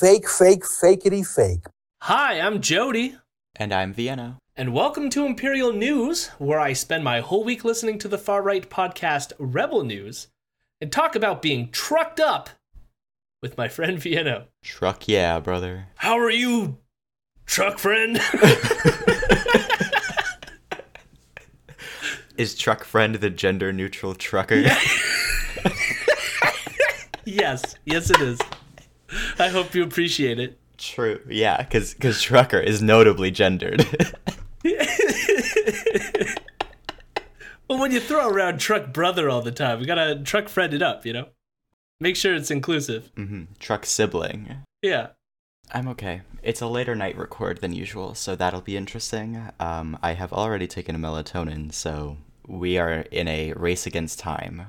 fake, fake, fakeity fake. Hi, I'm Jody. And I'm Vienna. And welcome to Imperial News, where I spend my whole week listening to the far right podcast Rebel News and talk about being trucked up with my friend Vienna. Truck yeah, brother. How are you, truck friend? Is truck friend the gender neutral trucker? yes, yes, it is. I hope you appreciate it. True. Yeah, because because trucker is notably gendered. well, when you throw around truck brother all the time, we gotta truck friend it up, you know. Make sure it's inclusive. hmm Truck sibling. Yeah. I'm okay. It's a later night record than usual, so that'll be interesting. Um, I have already taken a melatonin, so we are in a race against time.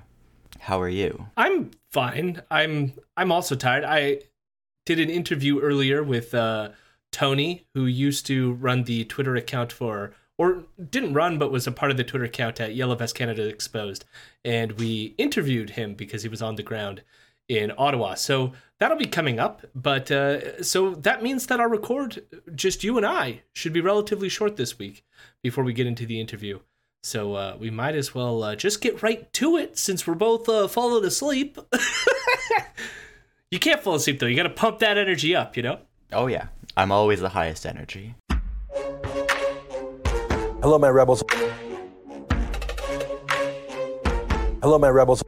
How are you? I'm fine. I'm I'm also tired. I did an interview earlier with uh, Tony, who used to run the Twitter account for, or didn't run, but was a part of the Twitter account at Yellow Vest Canada Exposed, and we interviewed him because he was on the ground in Ottawa. So that'll be coming up. But uh, so that means that our record, just you and I, should be relatively short this week before we get into the interview. So uh, we might as well uh, just get right to it since we're both uh, falling asleep. you can't fall asleep though. You got to pump that energy up, you know? Oh yeah, I'm always the highest energy. Hello, my rebels. Hello, my rebels.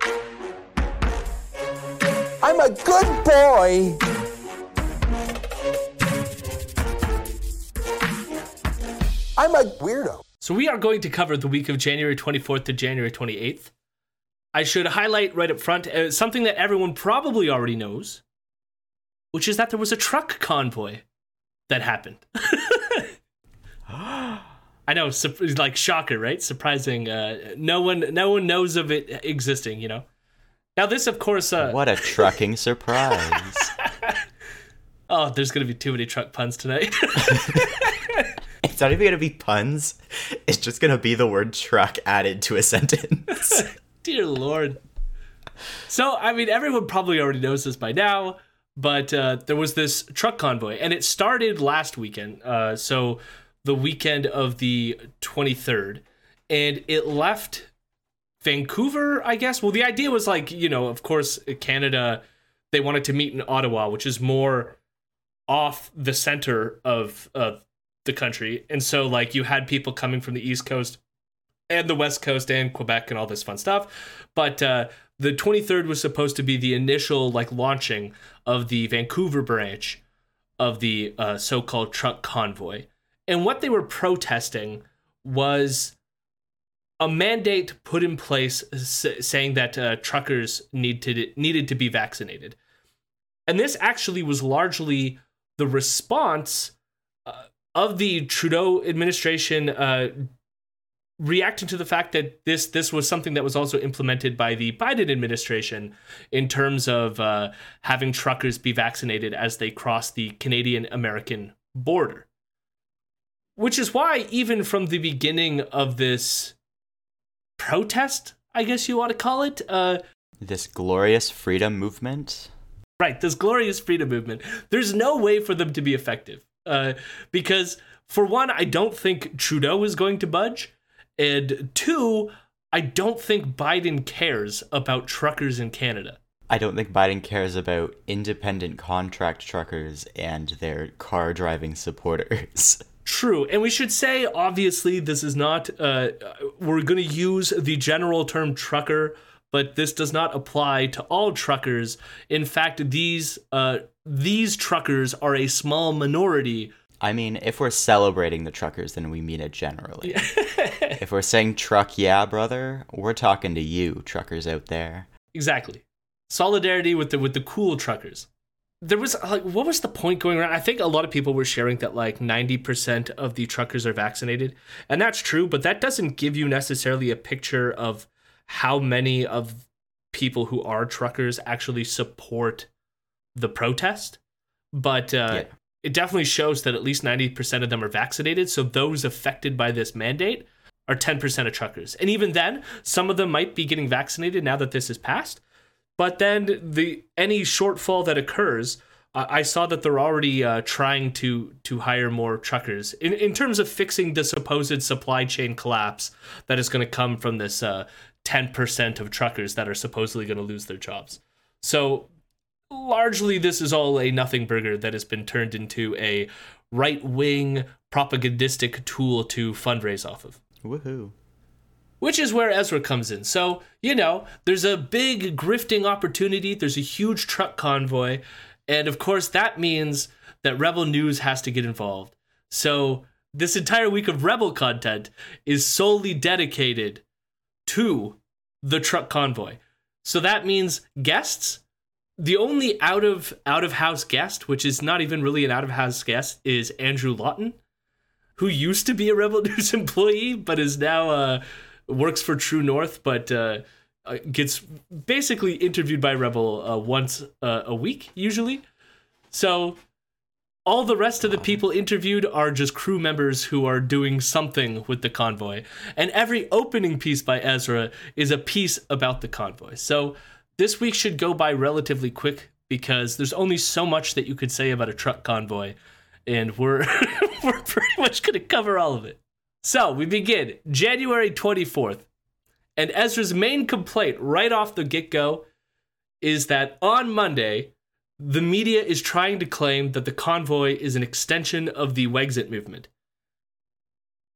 I'm a good boy. I'm a weirdo. So we are going to cover the week of January 24th to January 28th. I should highlight right up front uh, something that everyone probably already knows, which is that there was a truck convoy that happened. I know, su- like shocker, right? Surprising. Uh, no one, no one knows of it existing. You know. Now this, of course. Uh, What a trucking surprise. oh, there's gonna be too many truck puns tonight. It's not even gonna be puns. It's just gonna be the word truck added to a sentence. Dear Lord. So, I mean, everyone probably already knows this by now, but uh, there was this truck convoy, and it started last weekend. Uh, so, the weekend of the 23rd, and it left Vancouver, I guess. Well, the idea was like, you know, of course, Canada, they wanted to meet in Ottawa, which is more off the center of uh, the country. And so, like, you had people coming from the East Coast and the West Coast and Quebec and all this fun stuff. But uh, the 23rd was supposed to be the initial like launching of the Vancouver branch of the uh, so-called truck convoy. And what they were protesting was a mandate put in place s- saying that uh, truckers need to needed to be vaccinated. And this actually was largely the response uh, of the Trudeau administration uh, reacting to the fact that this this was something that was also implemented by the Biden administration in terms of uh, having truckers be vaccinated as they cross the Canadian American border. Which is why, even from the beginning of this protest, I guess you want to call it, uh, this glorious freedom movement. right, this glorious freedom movement, there's no way for them to be effective. Uh, because, for one, I don't think Trudeau is going to budge. And two, I don't think Biden cares about truckers in Canada. I don't think Biden cares about independent contract truckers and their car driving supporters. True. And we should say, obviously, this is not, uh, we're going to use the general term trucker, but this does not apply to all truckers. In fact, these, uh, these truckers are a small minority. I mean, if we're celebrating the truckers, then we mean it generally. if we're saying truck yeah, brother, we're talking to you, truckers out there. Exactly. Solidarity with the with the cool truckers. There was like what was the point going around? I think a lot of people were sharing that like 90% of the truckers are vaccinated. And that's true, but that doesn't give you necessarily a picture of how many of people who are truckers actually support the protest. But uh, Yeah. It definitely shows that at least 90% of them are vaccinated. So those affected by this mandate are 10% of truckers. And even then, some of them might be getting vaccinated now that this is passed. But then the any shortfall that occurs I I saw that they're already uh, trying to to hire more truckers in in terms of fixing the supposed supply chain collapse that is going to come from this uh, ten percent of truckers that are supposedly going to lose their jobs. So largely, this is all a nothing burger that has been turned into a right wing propagandistic tool to fundraise off of Woohoo. which is where Ezra comes in. So, you know, there's a big grifting opportunity, there's a huge truck convoy, and of course, that means that Rebel News has to get involved. So, this entire week of Rebel content is solely dedicated to the truck convoy. So that means guests. The only out of out of house guest, which is not even really an out of house guest, is Andrew Lawton who used to be a Rebel News employee but is now uh, works for True North, but uh, uh, gets basically interviewed by Rebel uh, once uh, a week usually. So all the rest of the people interviewed are just crew members who are doing something with the convoy, and every opening piece by Ezra is a piece about the convoy. So this week should go by relatively quick because there's only so much that you could say about a truck convoy and we're we're pretty much going to cover all of it. So we begin January 24th, and Ezra's main complaint right off the get go is that on Monday, the media is trying to claim that the convoy is an extension of the Wexit movement.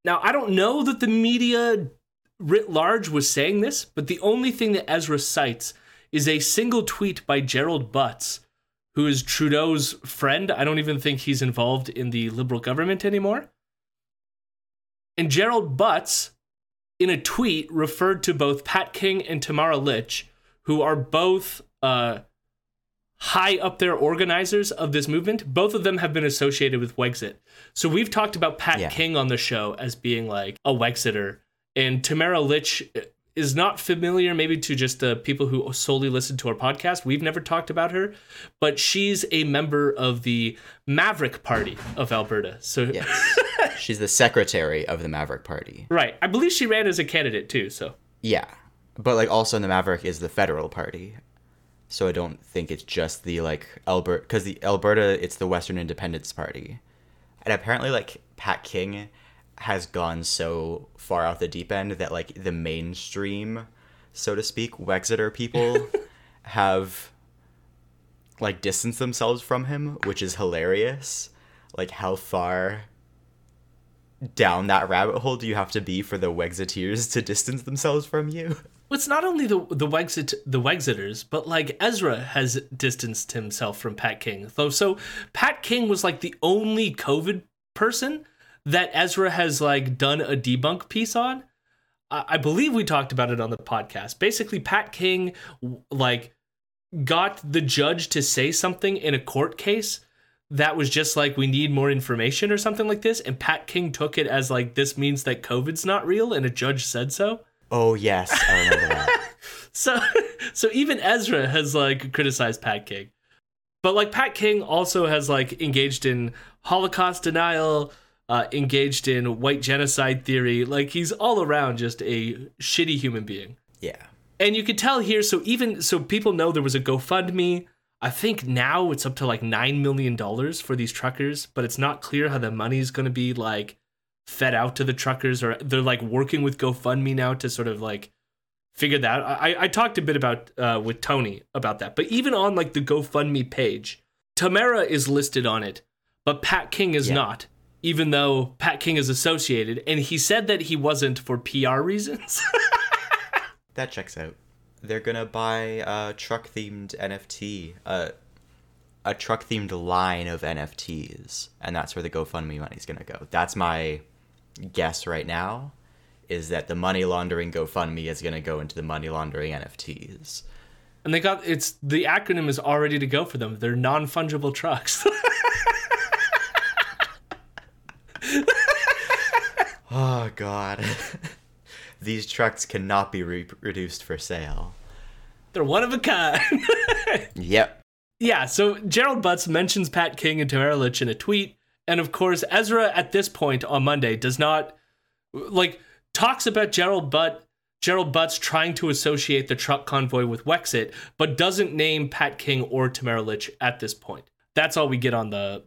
Now, I don't know that the media writ large was saying this, but the only thing that Ezra cites is a single tweet by Gerald Butts who is Trudeau's friend. I don't even think he's involved in the Liberal government anymore. And Gerald Butts, in a tweet, referred to both Pat King and Tamara Lich, who are both uh, high up there organizers of this movement. Both of them have been associated with Wexit. So we've talked about Pat Yeah. King on the show as being like a Wexiter. And Tamara Lich is not familiar maybe to just the people who solely listen to our podcast. We've never talked about her, but she's a member of the Maverick Party of Alberta. So Yes. She's the secretary of the Maverick Party. right, I believe she ran as a candidate too, so Yeah. But like also in the Maverick is the federal party. So I don't think it's just the like Alberta cuz the Alberta it's the Western Independence Party. And apparently like Pat King has gone so far out the deep end that like the mainstream so to speak Wexiter people have like distanced themselves from him, which is hilarious. Like how far down that rabbit hole do you have to be for the Wexiteers to distance themselves from you? Well, it's not only the the Wexit the Wexiters, but like Ezra has distanced himself from Pat King. So, so Pat King was like the only COVID person that Ezra has like done a debunk piece on. I, I believe we talked about it on the podcast. Basically, Pat King like got the judge to say something in a court case that was just like we need more information or something like this, and Pat King took it as like this means that COVID's not real, and a judge said so. Oh yes, I remember that. So so even Ezra has like criticized Pat King. But like Pat King also has like engaged in Holocaust denial, uh, engaged in white genocide theory. Like he's all around just a shitty human being. Yeah. And you could tell here, so even so people know there was a GoFundMe. I think now it's up to like nine million dollars for these truckers, but it's not clear how the money's gonna be like fed out to the truckers or they're like working with GoFundMe now to sort of like figure that out. I, I talked a bit about uh, with Tony about that, but even on like the GoFundMe page, Tamara is listed on it, but Pat King is Yeah. not, even though Pat King is associated, and he said that he wasn't for PR reasons. That checks out. They're gonna buy a truck themed NFT, uh, a truck themed line of NFTs, and that's where the GoFundMe money's gonna go. That's my guess right now, is that the money laundering GoFundMe is gonna go into the money laundering NFTs. and they got it's the acronym is already to go for them. They're non fungible trucks. Oh God, these trucks cannot be re- reduced for sale. They're one of a kind. Yep. yeah, so Gerald Butts mentions Pat King and Tamara in a tweet. And of course, Ezra at this point on Monday does not like talks about Gerald Butt Gerald Butts trying to associate the truck convoy with Wexit, but doesn't name Pat King or Tamara Lich at this point. That's all we get on the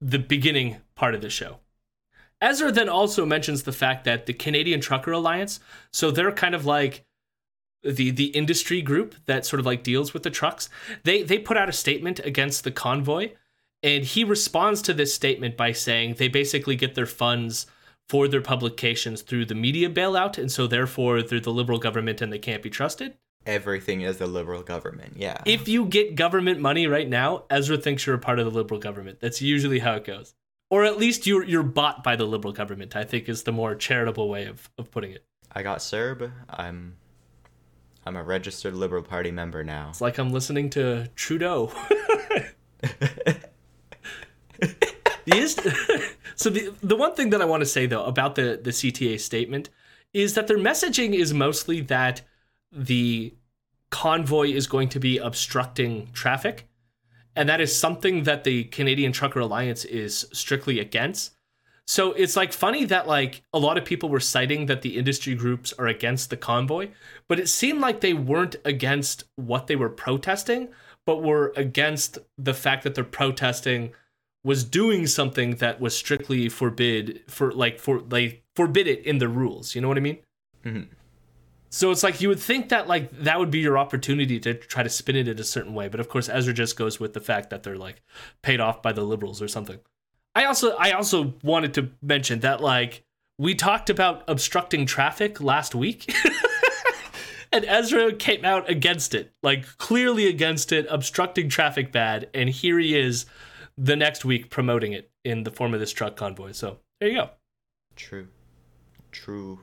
the beginning part of the show. Ezra then also mentions the fact that the Canadian Trucker Alliance, so they're kind of like the the industry group that sort of like deals with the trucks. They they put out a statement against the convoy, and he responds to this statement by saying they basically get their funds for their publications through the media bailout, and so therefore they're the liberal government and they can't be trusted. Everything is the liberal government. Yeah. If you get government money right now, Ezra thinks you're a part of the liberal government. That's usually how it goes. Or at least you're you're bought by the liberal government, I think is the more charitable way of, of putting it. I got Serb. I'm I'm a registered Liberal Party member now. It's like I'm listening to Trudeau. the so the the one thing that I want to say though about the the CTA statement is that their messaging is mostly that the convoy is going to be obstructing traffic and that is something that the Canadian Trucker Alliance is strictly against. So it's like funny that like a lot of people were citing that the industry groups are against the convoy, but it seemed like they weren't against what they were protesting, but were against the fact that they're protesting was doing something that was strictly forbid for like for like forbid it in the rules. You know what I mean? Mhm. So it's like you would think that like that would be your opportunity to try to spin it in a certain way, but of course Ezra just goes with the fact that they're like paid off by the liberals or something. I also I also wanted to mention that like we talked about obstructing traffic last week. and Ezra came out against it, like clearly against it, obstructing traffic bad, and here he is the next week promoting it in the form of this truck convoy. So there you go. True. True.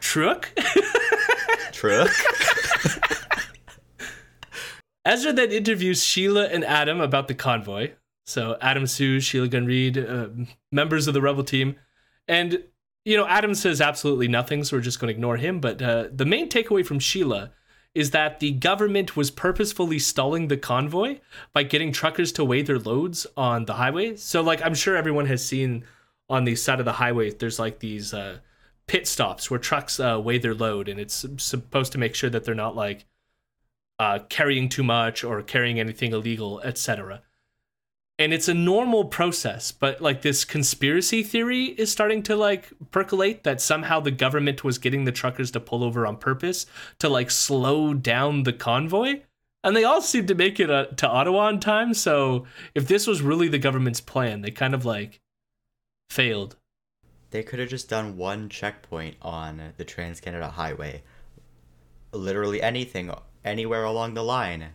Truck? Truck. Ezra then interviews Sheila and Adam about the convoy. So Adam Soos, Sheila Gunn Reed, uh, members of the rebel team, and you know Adam says absolutely nothing, so we're just going to ignore him. But uh, the main takeaway from Sheila is that the government was purposefully stalling the convoy by getting truckers to weigh their loads on the highway. So like I'm sure everyone has seen on the side of the highway, there's like these uh, pit stops where trucks uh, weigh their load, and it's supposed to make sure that they're not like uh, carrying too much or carrying anything illegal, etc. And it's a normal process, but like this conspiracy theory is starting to like percolate that somehow the government was getting the truckers to pull over on purpose to like slow down the convoy. And they all seem to make it uh, to Ottawa on time. So if this was really the government's plan, they kind of like failed. They could have just done one checkpoint on the Trans Canada Highway, literally anything, anywhere along the line,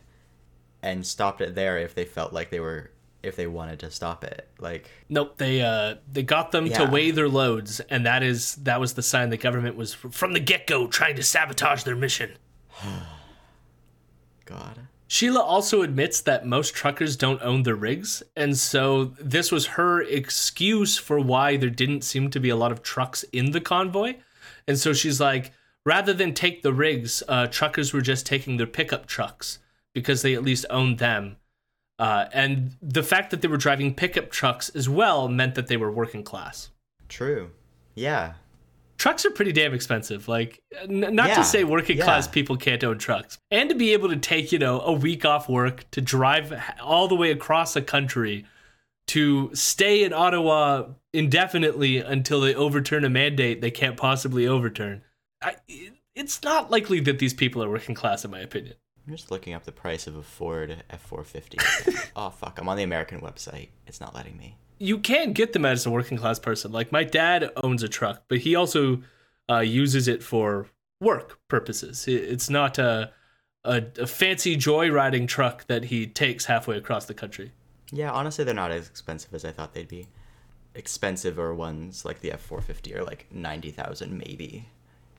and stopped it there if they felt like they were, if they wanted to stop it. Like, Nope, they uh they got them to weigh their loads, and that is that was the sign the government was from the get go trying to sabotage their mission. God. Sheila also admits that most truckers don't own their rigs, and so this was her excuse for why there didn't seem to be a lot of trucks in the convoy. And so she's like, rather than take the rigs, uh, truckers were just taking their pickup trucks because they at least owned them. Uh, and the fact that they were driving pickup trucks as well meant that they were working class. True. Yeah. Trucks are pretty damn expensive. Like, n- not Yeah, to say working yeah. class people can't own trucks, and to be able to take you know a week off work to drive all the way across the country to stay in Ottawa indefinitely until they overturn a mandate they can't possibly overturn. I, it's not likely that these people are working class, in my opinion. I'm just looking up the price of a Ford F450. oh fuck! I'm on the American website. It's not letting me. You can get them as a working class person. Like my dad owns a truck, but he also uh, uses it for work purposes. It's not a, a a fancy joyriding truck that he takes halfway across the country. Yeah, honestly, they're not as expensive as I thought they'd be. Expensiver ones like the F450 are like ninety thousand maybe,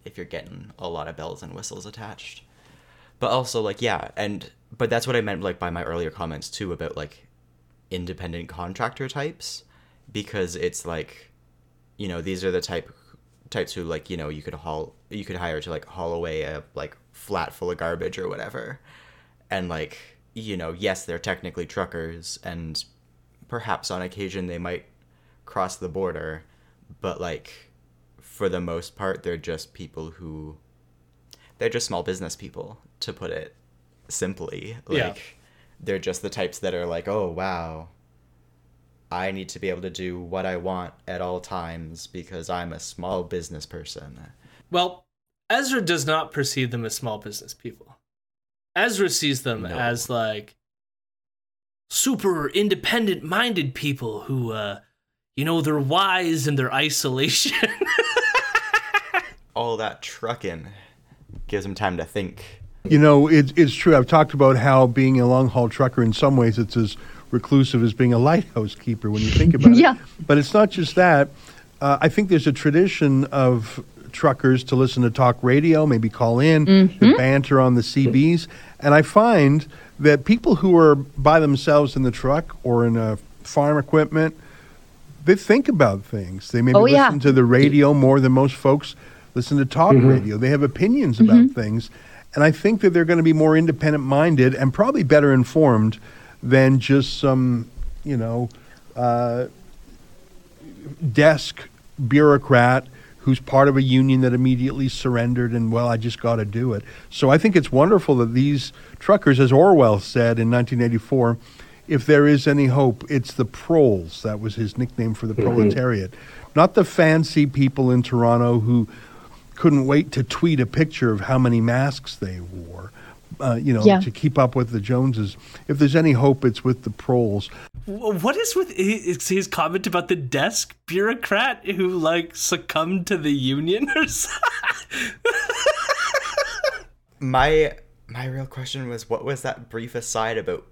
if you're getting a lot of bells and whistles attached. But also like yeah, and but that's what I meant like by my earlier comments too about like independent contractor types, because it's like, you know, these are the type types who like you know you could haul you could hire to like haul away a like flat full of garbage or whatever and like you know yes they're technically truckers and perhaps on occasion they might cross the border but like for the most part they're just people who they're just small business people to put it simply like Yeah. They're just the types that are like, oh wow, I need to be able to do what I want at all times because I'm a small business person. Well, Ezra does not perceive them as small business people. Ezra sees them No. as like super independent minded people who uh you know they're wise in their isolation. All that trucking gives them time to think. You know, it, it's true. I've talked about how being a long haul trucker, in some ways, it's as reclusive as being a lighthouse keeper when you think about Yeah. it. But it's not just that. Uh, I think there's a tradition of truckers to listen to talk radio, maybe call in, to banter on the CBs. And I find that people who are by themselves in the truck or in a farm equipment, they think about things. They maybe Oh, yeah. listen to the radio more than most folks listen to talk radio. They have opinions Mm-hmm. about things. And I think that they're going to be more independent minded and probably better informed than just some, you know, uh, desk bureaucrat who's part of a union that immediately surrendered and well i just got to do it. So i think it's wonderful that these truckers as orwell said in 1984 if there is any hope it's the proles. That was his nickname for the proletariat. Not the fancy people in toronto who couldn't wait to tweet a picture of how many masks they wore uh, you know Yeah. to keep up with the joneses if there's any hope it's with the proles what is with his, his comment about the desk bureaucrat who like succumbed to the union or something? My my real question was what was that brief aside about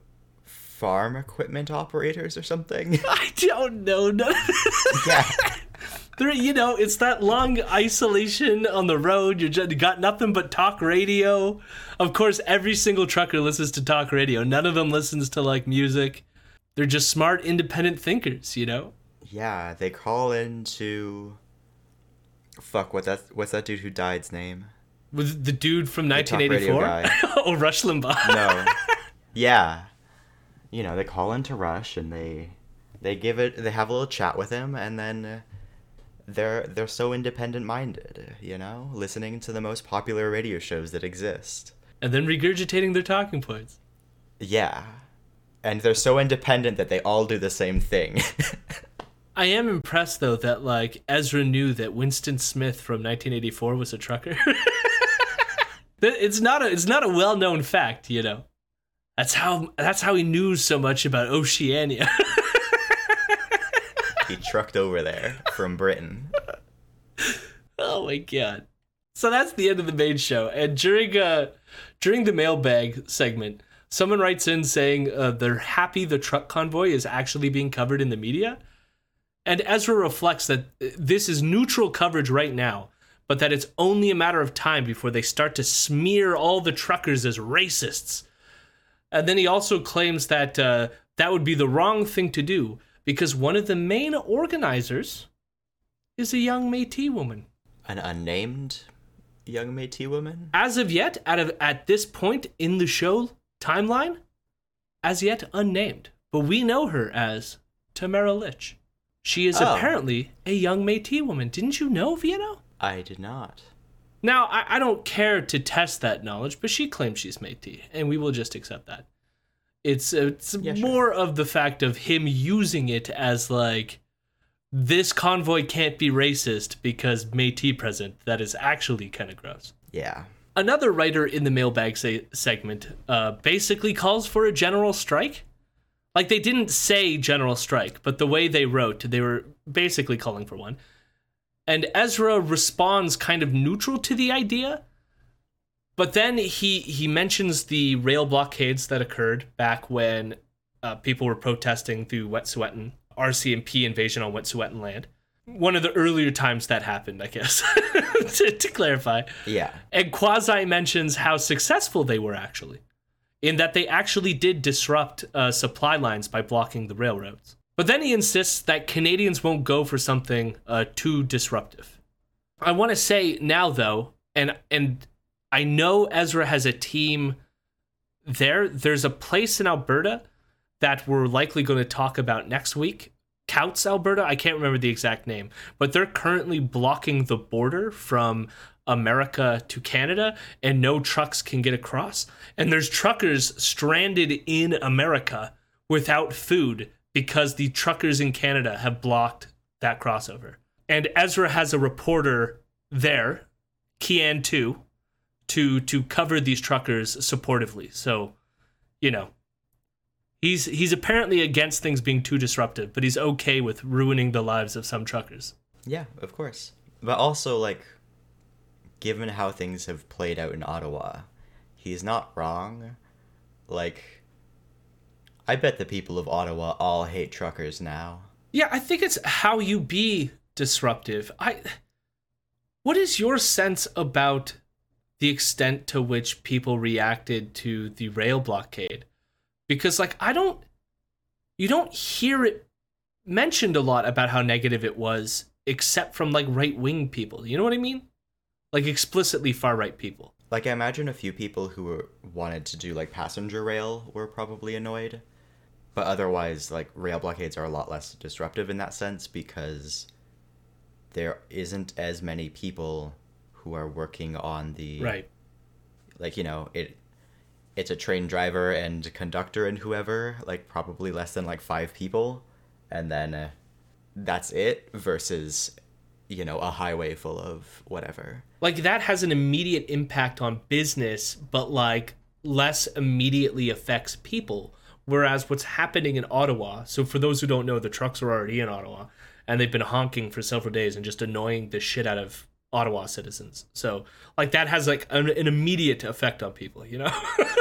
farm equipment operators or something? I don't know. No. yeah. There, you know, it's that long isolation on the road. You're just, you got nothing but talk radio. Of course, every single trucker listens to talk radio. None of them listens to like music. They're just smart, independent thinkers. You know. Yeah, they call into fuck what that what's that dude who died's name? With the dude from talk 1984. oh, Rush Limbaugh. No. yeah. You know, they call into Rush and they they give it they have a little chat with him and then uh, they're they're so independent minded, you know, listening to the most popular radio shows that exist. and then regurgitating their talking points. Yeah. And they're so independent that they all do the same thing. I am impressed though that like Ezra knew that Winston Smith from 1984 was a trucker. It's not a it's not a well known fact, you know. That's how that's how he knew so much about Oceania. he trucked over there from Britain. oh my god. So that's the end of the main show. And during uh during the mailbag segment, someone writes in saying uh, they're happy the truck convoy is actually being covered in the media. And Ezra reflects that uh, this is neutral coverage right now, but that it's only a matter of time before they start to smear all the truckers as racists. And then he also claims that uh, that would be the wrong thing to do because one of the main organizers is a young Métis woman. An unnamed young Métis woman? As of yet, out of at this point in the show timeline, as yet unnamed, but we know her as Tamara Lich. She is Oh. apparently a young Métis woman. Didn't you know, Vienna? I did not. Now, I, I don't care to test that knowledge, but she claims she's Métis, and we will just accept that. It's it's Yeah, sure. more of the fact of him using it as like this convoy can't be racist because Métis present. That is actually kind of gross. Yeah. Another writer in the mailbag se- segment uh, basically calls for a general strike. Like they didn't say general strike, but the way they wrote, they were basically calling for one. And Ezra responds kind of neutral to the idea, but then he he mentions the rail blockades that occurred back when uh, people were protesting through Wet'suwet'en, RCMP invasion on Wet'suwet'en land. One of the earlier times that happened, I guess, to, to clarify. Yeah. And Quasi mentions how successful they were actually, in that they actually did disrupt uh, supply lines by blocking the railroads. But then he insists that Canadians won't go for something uh, too disruptive. I want to say now, though, and and I know Ezra has a team there. There's a place in Alberta that we're likely going to talk about next week. Coutts, Alberta. I can't remember the exact name, but they're currently blocking the border from America to Canada and no trucks can get across. And there's truckers stranded in America without food because the truckers in Canada have blocked that crossover. And Ezra has a reporter there, Kian too, to to cover these truckers supportively. So, you know, he's he's apparently against things being too disruptive, but he's okay with ruining the lives of some truckers. Yeah, of course. But also, like, given how things have played out in Ottawa, he's not wrong. Like, I bet the people of Ottawa all hate truckers now. Yeah, I think it's how you be disruptive. I What is your sense about the extent to which people reacted to the rail blockade? Because like I don't you don't hear it mentioned a lot about how negative it was except from like right-wing people. You know what I mean? Like explicitly far right people. Like, I imagine a few people who were, wanted to do, like, passenger rail were probably annoyed. But otherwise, like, rail blockades are a lot less disruptive in that sense because there isn't as many people who are working on the. Right. Like, you know, it. It's a train driver and conductor and whoever, like probably less than like five people, and then uh, that's it. Versus, you know, a highway full of whatever. like that has an immediate impact on business but like less immediately affects people whereas what's happening in ottawa so for those who don't know the trucks are already in ottawa and they've been honking for several days and just annoying the shit out of ottawa citizens so like that has like an, an immediate effect on people you know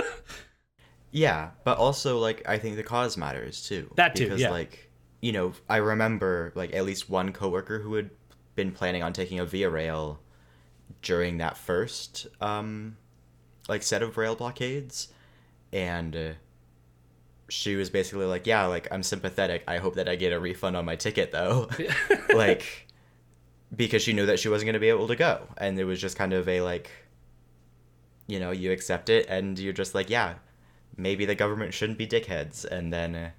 Yeah, but also like I think the cause matters too. That too, because yeah. like you know I remember like at least one coworker who had been planning on taking a via rail during that first um like set of rail blockades, and uh, she was basically like, yeah, like I'm sympathetic. I hope that I get a refund on my ticket though, like because she knew that she wasn't going to be able to go, and it was just kind of a like you know you accept it and you're just like yeah maybe the government shouldn't be dickheads and then uh,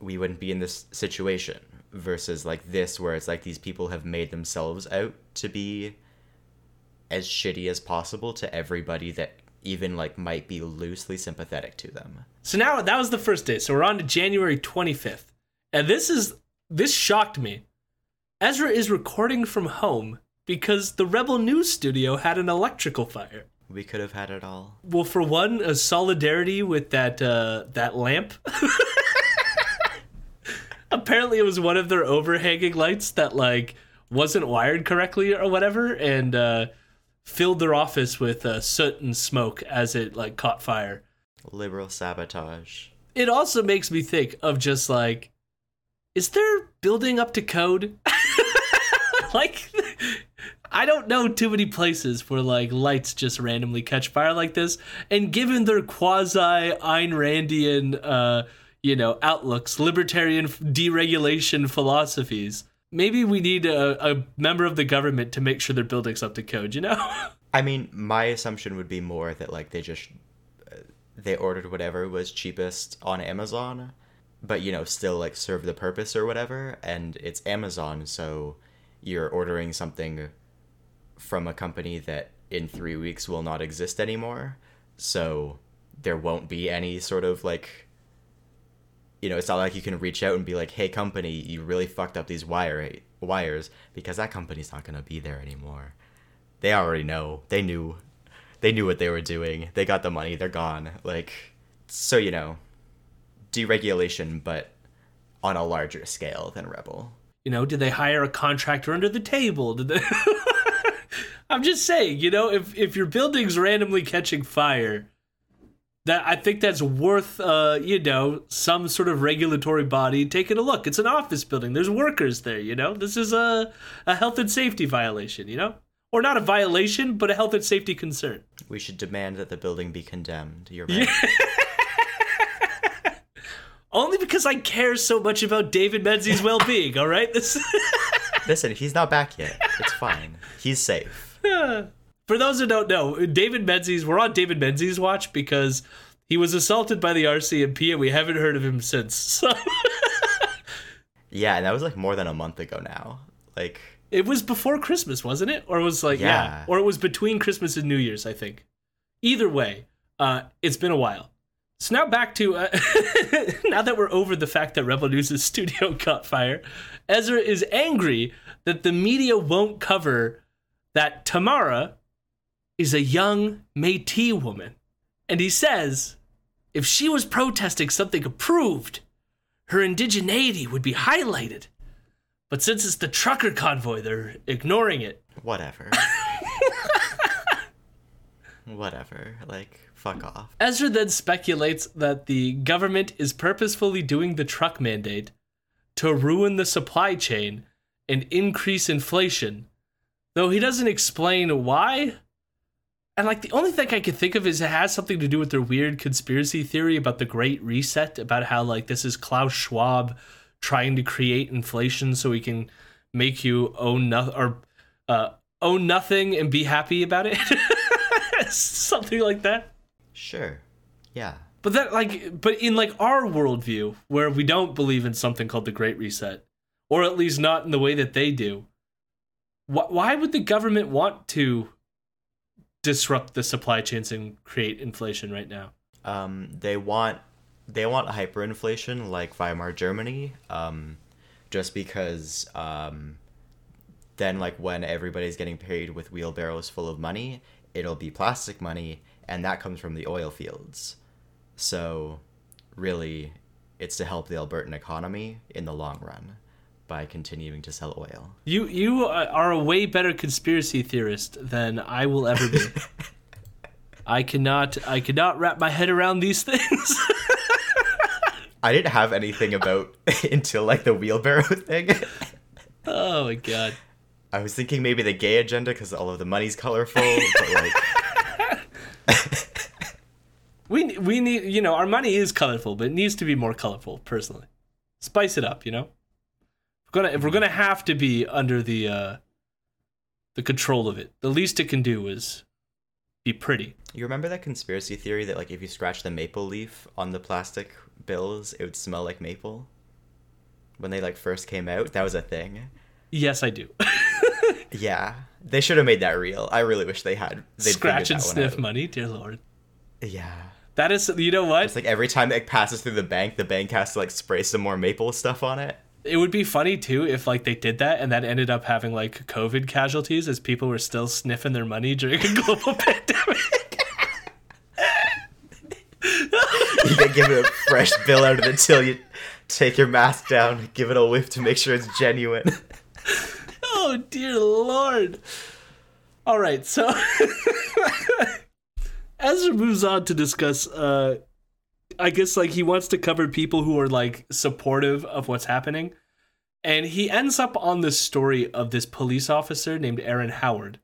we wouldn't be in this situation versus like this where it's like these people have made themselves out to be as shitty as possible to everybody that even like might be loosely sympathetic to them So now that was the first day. So we're on to January 25th. And this is this shocked me. Ezra is recording from home because the Rebel News studio had an electrical fire. we could have had it all Well, for one, a solidarity with that uh, that lamp. Apparently, it was one of their overhanging lights that like wasn't wired correctly or whatever, and uh, filled their office with uh, soot and smoke as it like caught fire. liberal sabotage It also makes me think of just like, is there building up to code? like, I don't know too many places where like lights just randomly catch fire like this. And given their quasi Ayn Randian, uh, you know, outlooks, libertarian deregulation philosophies, maybe we need a, a member of the government to make sure their building's up to code. You know? I mean, my assumption would be more that like they just uh, they ordered whatever was cheapest on Amazon, but you know still like serve the purpose or whatever, and it's Amazon, so you're ordering something from a company that in three weeks will not exist anymore, so there won't be any sort of like. You know, it's not like you can reach out and be like, "Hey, company, you really fucked up these wire wires," because that company's not gonna be there anymore they already know. They knew. They knew what they were doing. They got the money. They're gone. Like, so you know, deregulation, but on a larger scale than Rebel. You know, did they hire a contractor under the table? Did they? I'm just saying, you know, if if your building's randomly catching fire, that I think that's worth, uh, you know, some sort of regulatory body taking a look. It's an office building. There's workers there. You know, this is a a health and safety violation. You know, or not a violation, but a health and safety concern. We should demand that the building be condemned. You're right. Only because I care so much about David Menzies' well-being. all right, this. Listen, he's not back yet. It's fine. He's safe. For those who don't know, David Menzies, we're on David Menzies' watch because he was assaulted by the RCMP and we haven't heard of him since. So Yeah, and that was like more than a month ago now. Like, It was before Christmas, wasn't it? Or it was like yeah. Yeah. or it was between Christmas and New Year's, I think. Either way, uh, it's been a while. So now back to uh, now that we're over the fact that Rebel News' studio caught fire, Ezra is angry that the media won't cover that Tamara is a young Métis woman, and he says if she was protesting something approved, her indigeneity would be highlighted. But since it's the trucker convoy, they're ignoring it. Whatever. Whatever. Like, fuck off. Ezra then speculates that the government is purposefully doing the truck mandate to ruin the supply chain and increase inflation, though he doesn't explain why. And like the only thing I can think of is it has something to do with their weird conspiracy theory about the Great Reset, about how like this is Klaus Schwab trying to create inflation so he can make you own nothing or uh, own nothing and be happy about it. something like that. Sure. Yeah. But that like but in like our worldview, where we don't believe in something called the Great Reset, or at least not in the way that they do, wh- why would the government want to disrupt the supply chains and create inflation right now? Um, they want they want hyperinflation like Weimar Germany. Um, just because um, then like when everybody's getting paid with wheelbarrows full of money, it'll be plastic money, and that comes from the oil fields. So, really, it's to help the Albertan economy in the long run by continuing to sell oil. You you are a way better conspiracy theorist than I will ever be. I cannot I cannot wrap my head around these things. I didn't have anything about until like the wheelbarrow thing. oh my god. I was thinking maybe the gay agenda because all of the money's colorful, but like We we need you know our money is colorful, but it needs to be more colorful. Personally, spice it up. You know, we're gonna if we're gonna have to be under the uh, the control of it, the least it can do is be pretty. you remember that conspiracy theory that like if you scratch the maple leaf on the plastic bills, it would smell like maple. When they like first came out, that was a thing. Yes, I do. Yeah, they should have made that real. I really wish they had. they'd Scratch and that sniff money, dear lord. Yeah, That is you know what it's like every time it passes through the bank, the bank has to like spray some more maple stuff on it. it would be funny too if like they did that and that ended up having like COVID casualties as people were still sniffing their money during a global pandemic. You can give it a fresh bill out of the till. You take your mask down, give it a whiff to make sure it's genuine. Oh dear lord. All right, so Ezra moves on to discuss uh I guess like he wants to cover people who are like supportive of what's happening. And he ends up on the story of this police officer named Erin Howard.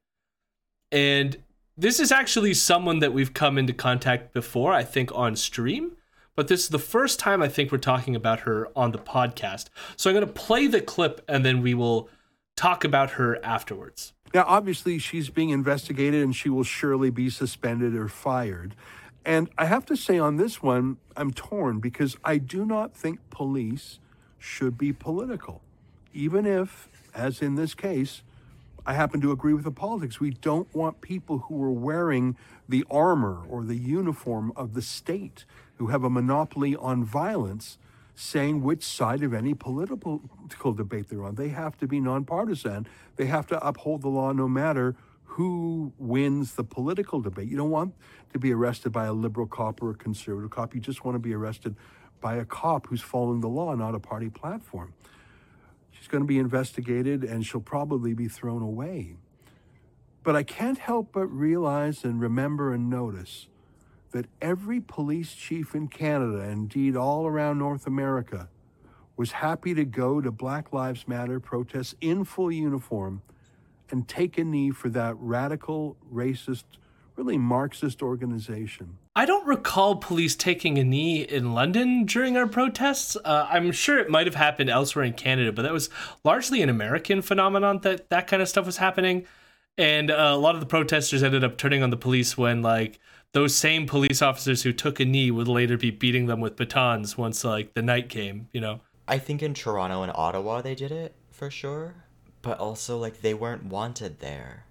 And this is actually someone that we've come into contact before, I think on stream, but this is the first time I think we're talking about her on the podcast. So I'm going to play the clip and then we will talk about her afterwards. Now, obviously, she's being investigated and she will surely be suspended or fired. And I have to say on this one, I'm torn because I do not think police should be political. Even if, as in this case, I happen to agree with the politics. We don't want people who are wearing the armor or the uniform of the state, who have a monopoly on violence, saying which side of any political debate they're on. They have to be nonpartisan. They have to uphold the law no matter who wins the political debate. You don't want to be arrested by a liberal cop or a conservative cop. You just want to be arrested by a cop who's following the law, not a party platform. She's going to be investigated and she'll probably be thrown away. But I can't help but realize and remember and notice that every police chief in Canada, indeed all around North America, was happy to go to Black Lives Matter protests in full uniform and take a knee for that radical, racist, really Marxist organization. I don't recall police taking a knee in London during our protests. Uh, I'm sure it might have happened elsewhere in Canada, but that was largely an American phenomenon that that kind of stuff was happening. And uh, a lot of the protesters ended up turning on the police when, like, those same police officers who took a knee would later be beating them with batons once, like, the night came, you know? I think in Toronto and Ottawa they did it for sure, But also, like, they weren't wanted there.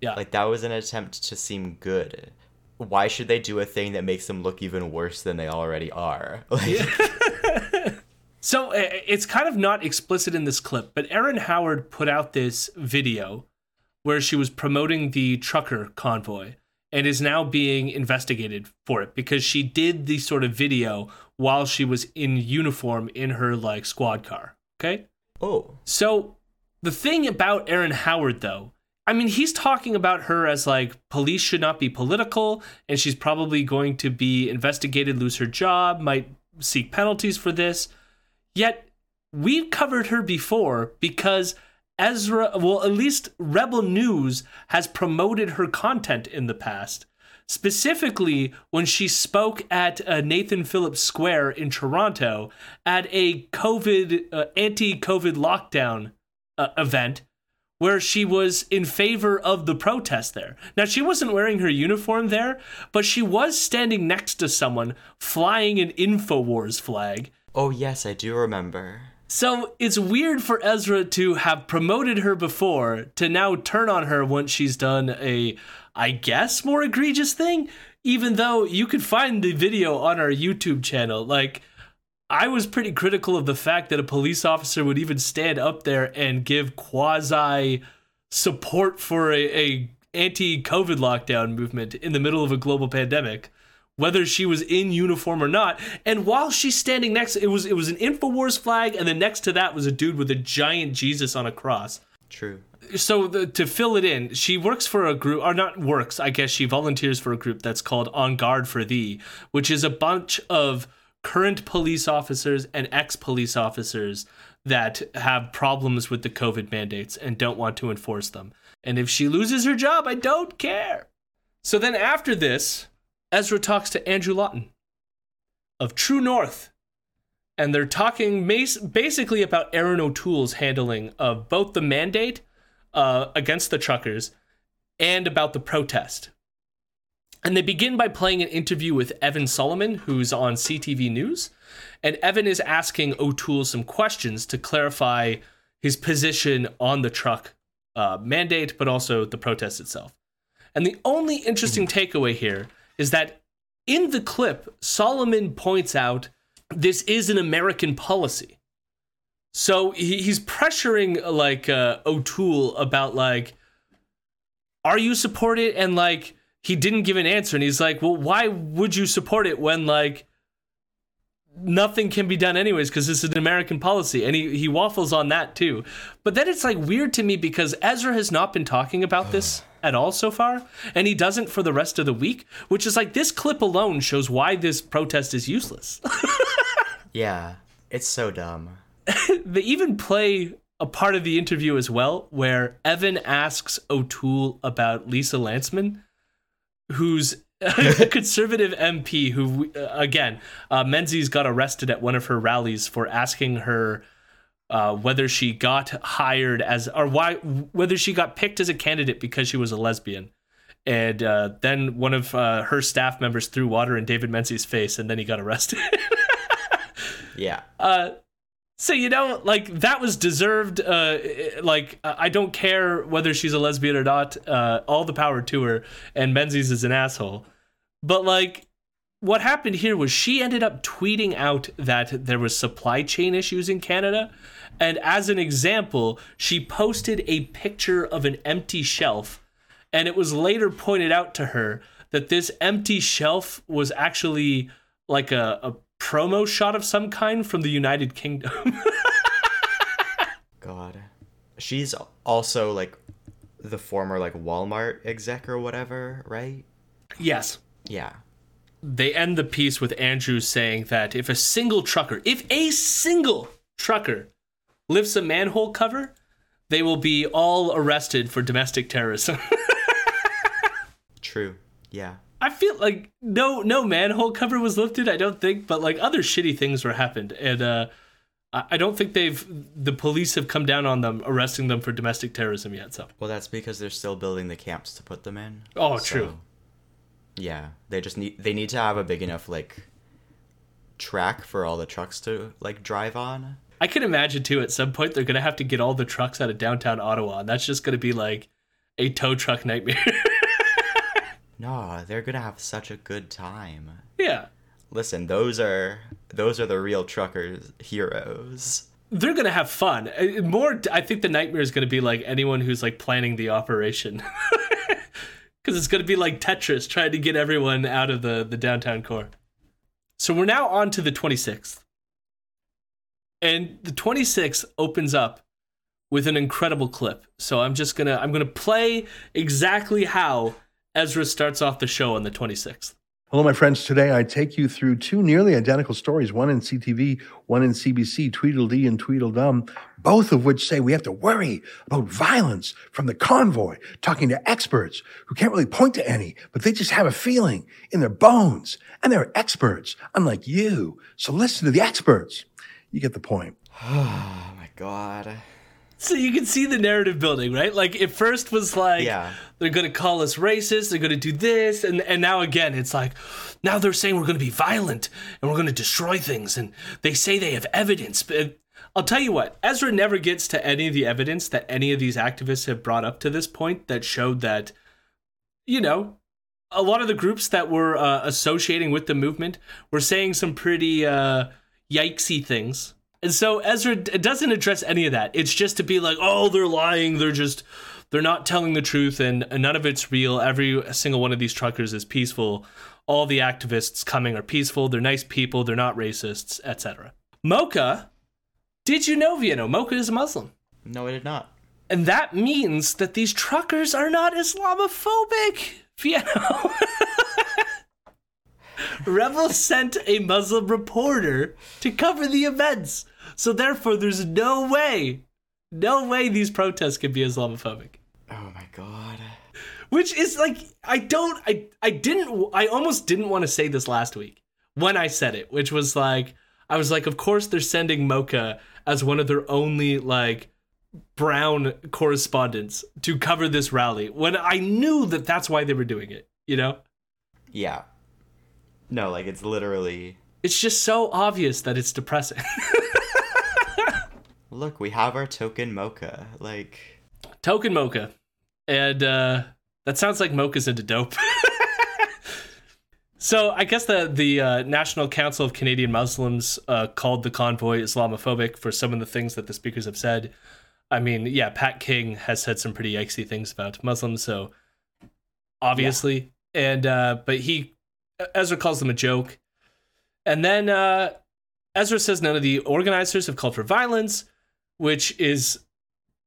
Yeah. Like, that was an attempt to seem good. Why should they do a thing that makes them look even worse than they already are? Like, So it's kind of not explicit in this clip, but Erin Howard put out this video where she was promoting the trucker convoy and is now being investigated for it because she did the sort of video while she was in uniform in her like squad car. Okay? oh, So the thing about Erin Howard, though, I mean, he's talking about her as like police should not be political, and she's probably going to be investigated, lose her job, might seek penalties for this. Yet we've covered her before because Ezra, well, at least Rebel News has promoted her content in the past. Specifically, when she spoke at uh, Nathan Phillips Square in Toronto at a COVID, uh, anti COVID lockdown uh, event where she was in favor of the protest there. Now, she wasn't wearing her uniform there, but she was standing next to someone flying an InfoWars flag. oh yes, I do remember. So it's weird for Ezra to have promoted her before to now turn on her once she's done a, I guess, more egregious thing. Even though you could find the video on our YouTube channel, like I was pretty critical of the fact that a police officer would even stand up there and give quasi support for a, a anti-COVID lockdown movement in the middle of a global pandemic whether she was in uniform or not. And while she's standing next, it was it was an Infowars flag, and then next to that was a dude with a giant Jesus on a cross. True. So the, to fill it in, she works for a group, or not works, I guess she volunteers for a group that's called On Guard for Thee, which is a bunch of current police officers and ex police officers that have problems with the COVID mandates and don't want to enforce them. And if she loses her job, I don't care. So then after this, Ezra talks to Andrew Lawton of True North. And they're talking basically about Erin O'Toole's handling of both the mandate uh, against the truckers and about the protest. And they begin by playing an interview with Evan Solomon, who's on CTV News. And Evan is asking O'Toole some questions to clarify his position on the truck uh, mandate, but also the protest itself. And the only interesting takeaway here is that in the clip, Solomon points out this is an American policy. So he, he's pressuring like uh, O'Toole about like, are you support it? And like he didn't give an answer, and he's like, well, why would you support it when like nothing can be done anyways because this is an American policy, and he he waffles on that too. But then it's like weird to me because Ezra has not been talking about this at all so far, and he doesn't for the rest of the week, which is like this clip alone shows why this protest is useless. Yeah, it's so dumb. they even play a part of the interview as well where Evan asks O'Toole about Lisa Lantsman, who's a conservative MP who, uh, again, uh, Menzies got arrested at one of her rallies for asking her uh, whether she got hired as or why whether she got picked as a candidate because she was a lesbian. And uh, then one of uh, her staff members threw water in David Menzies' face, and then he got arrested. Yeah. Uh, so you know, like that was deserved. Uh, like I don't care whether she's a lesbian or not. Uh, all the power to her. And Menzies is an asshole. But like, what happened here was she ended up tweeting out that there was supply chain issues in Canada, and as an example, she posted a picture of an empty shelf, and it was later pointed out to her that this empty shelf was actually like a, a promo shot of some kind from the United Kingdom. God. She's also like the former like Walmart exec or whatever, right? yes. Yeah. They end the piece with Andrew saying that if a single trucker, if a single trucker lifts a manhole cover, they will be all arrested for domestic terrorism. True. Yeah. I feel like no no manhole cover was lifted, I don't think, but like other shitty things were happened. And uh I don't think they've the police have come down on them arresting them for domestic terrorism yet, so Well, that's because they're still building the camps to put them in. Oh, So, true. Yeah, they just need they need to have a big enough like track for all the trucks to like drive on. I can imagine too. At some point, they're gonna have to get all the trucks out of downtown Ottawa, and that's just gonna be like a tow truck nightmare. No, they're gonna have such a good time. yeah, Listen, those are those are the real truckers heroes. they're gonna have fun. Uh, More, I think the nightmare is gonna be like anyone who's like planning the operation, because it's gonna be like Tetris trying to get everyone out of the the downtown core. So we're now on to the 26th, and the 26th opens up with an incredible clip. So I'm just gonna I'm gonna play exactly how Ezra starts off the show on the 26th. Hello, my friends. Today I take you through two nearly identical stories, one in CTV, one in CBC, Tweedledee and Tweedledum, both of which say we have to worry about violence from the convoy, talking to experts who can't really point to any, but they just have a feeling in their bones. And they're experts, unlike you. So listen to the experts. You get the point. Oh my god. So you can see the narrative building, right? Like it first was like Yeah. they're gonna call us racist, they're gonna do this, and and now again it's like now they're saying we're gonna be violent and we're gonna destroy things, and they say they have evidence. But I'll tell you what, Ezra never gets to any of the evidence that any of these activists have brought up to this point that showed that, you know, a lot of the groups that were uh, associating with the movement were saying some pretty uh, yikesy things. And so Ezra doesn't address any of that. It's just to be like, oh, they're lying. They're just, they're not telling the truth, and, none of it's real. Every single one of these truckers is peaceful. All the activists coming are peaceful. They're nice people. They're not racists, etc. Mocha, did you know, Vienno? Mocha is a Muslim. No, I did not. And that means that these truckers are not Islamophobic. Vienno. Rebel sent a Muslim reporter to cover the events. So therefore, there's no way, no way these protests can be Islamophobic. Oh my god. Which is like, I don't, I, I didn't, I almost didn't want to say this last week when I said it, which was like, I was like, of course they're sending Mocha as one of their only like brown correspondents to cover this rally when I knew that that's why they were doing it, you know? Yeah. No, like it's literally It's just so obvious that it's depressing. look, we have our token mocha. Like Token Mocha. And uh that sounds like Mocha's into dope. so I guess the the uh, National Council of Canadian Muslims uh, called the convoy Islamophobic for some of the things that the speakers have said. I mean, yeah, Pat King has said some pretty yikesy things about Muslims, so obviously. And uh but he Ezra calls them a joke. And then uh Ezra says none of the organizers have called for violence, which is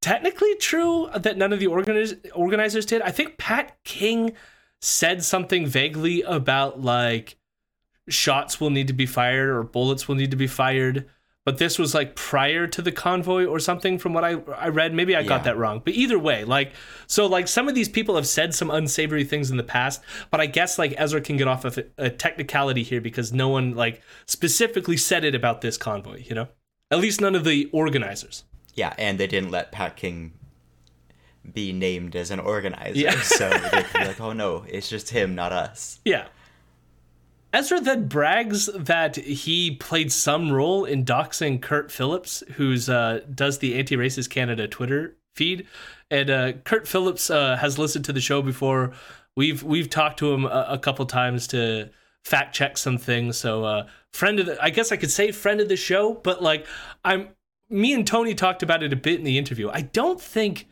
technically true that none of the organiz- organizers did. I think Pat King said something vaguely about like shots will need to be fired or bullets will need to be fired. But this was like prior to the convoy or something from what I I read. Maybe I got that wrong. But either way, like so like some of these people have said some unsavory things in the past, but I guess like Ezra can get off of a technicality here because no one like specifically said it about this convoy, you know? At least none of the organizers. yeah, and they didn't let Pat King be named as an organizer. Yeah. so they could be like, oh no, it's just him, not us. Yeah. Ezra then brags that he played some role in doxing Kurt Phillips, who's uh, does the Anti-Racist Canada Twitter feed, and uh, Kurt Phillips uh, has listened to the show before. We've we've talked to him a, a couple times to fact check some things. So, uh, friend of the, I guess I could say friend of the show, but like I'm, me and Tony talked about it a bit in the interview. I don't think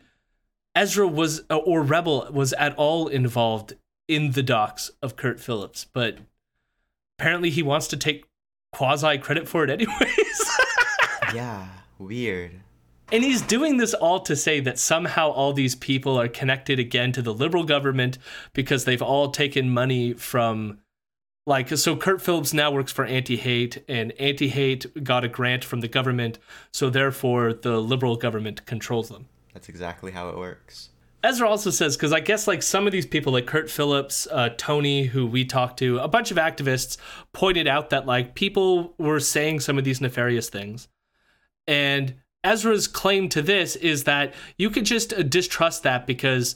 Ezra was or Rebel was at all involved in the docs of Kurt Phillips, but apparently he wants to take quasi credit for it anyways. yeah, weird. and he's doing this all to say that somehow all these people are connected again to the liberal government because they've all taken money from like so Kurt Phillips now works for anti-hate and anti-hate got a grant from the government so therefore the liberal government controls them. That's exactly how it works. Ezra also says because I guess like some of these people, like Kurt Phillips, uh, Tony, who we talked to, a bunch of activists pointed out that like people were saying some of these nefarious things, and Ezra's claim to this is that you could just uh, distrust that because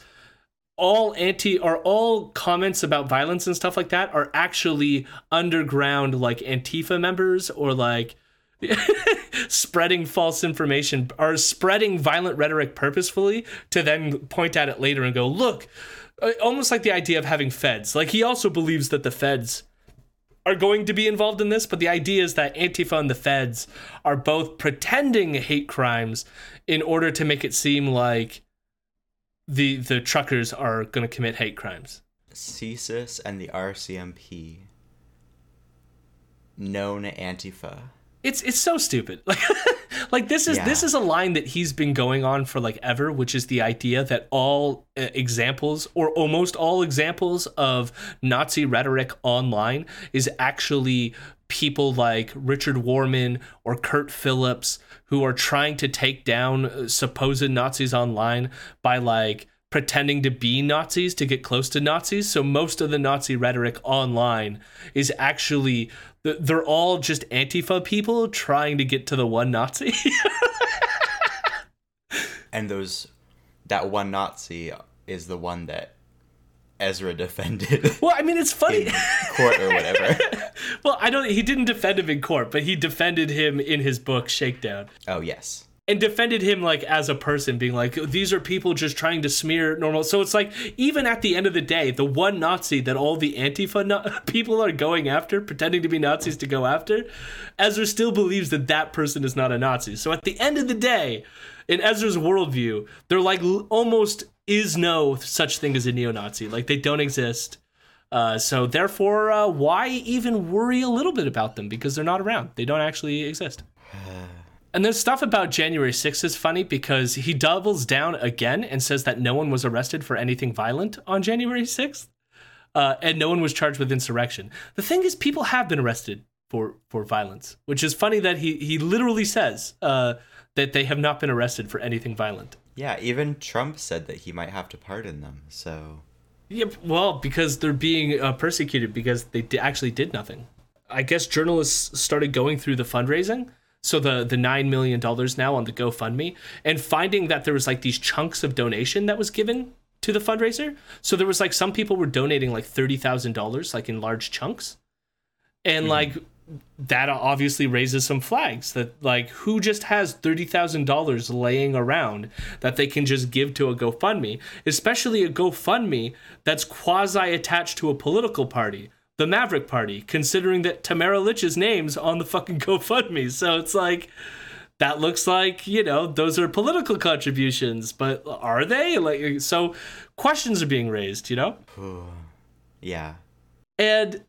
all anti or all comments about violence and stuff like that are actually underground like Antifa members or like spreading false information or spreading violent rhetoric purposefully to then point at it later and go, look, uh, almost like the idea of having feds. Like he also believes that the feds are going to be involved in this, but the idea is that Antifa and the feds are both pretending hate crimes in order to make it seem like the the truckers are going to commit hate crimes. CSIS and the RCMP, known Antifa. It's it's so stupid. Like like this is this is a line that he's been going on for like ever, which is the idea that all uh, examples or almost all examples of Nazi rhetoric online is actually people like Richard Warman or Kurt Phillips who are trying to take down uh, supposed Nazis online by like pretending to be Nazis to get close to Nazis. So most of the Nazi rhetoric online is actually they're all just Antifa people trying to get to the one Nazi. And those, that one Nazi is the one that Ezra defended well, I mean, it's funny. court or whatever. well, I don't. He didn't defend him in court, but he defended him in his book Shakedown. Oh yes. And defended him like as a person being like these are people just trying to smear normal. So it's like even at the end of the day the one nazi that all the antifa na- people are going after pretending to be nazis to go after ezra still believes that that person is not a nazi. So at the end of the day in ezra's worldview there like almost is no such thing as a neo-nazi. Like they don't exist. Uh, so therefore uh, why even worry a little bit about them? Because they're not around. They don't actually exist and then stuff about January 6th is funny because he doubles down again and says that no one was arrested for anything violent on January 6th. Uh, and no one was charged with insurrection. The thing is, people have been arrested for, for violence, which is funny that he, he literally says uh, that they have not been arrested for anything violent. Yeah, even Trump said that he might have to pardon them. So Yep. Well, because they're being uh, persecuted because they d- actually did nothing. I guess journalists started going through the fundraising. So the the nine million dollars now on the GoFundMe, and finding that there was like these chunks of donation that was given to the fundraiser. So there was like some people were donating like thirty thousand dollars, like in large chunks, and mm-hmm. like that obviously raises some flags that like who just has $30,000 laying around that they can just give to a GoFundMe, especially a GoFundMe that's quasi attached to a political party, the Maverick Party, considering that Tamara Lich's name's on the fucking GoFundMe. So it's like that looks like, you know, those are political contributions, but are they? Like so questions are being raised, you know? yeah. And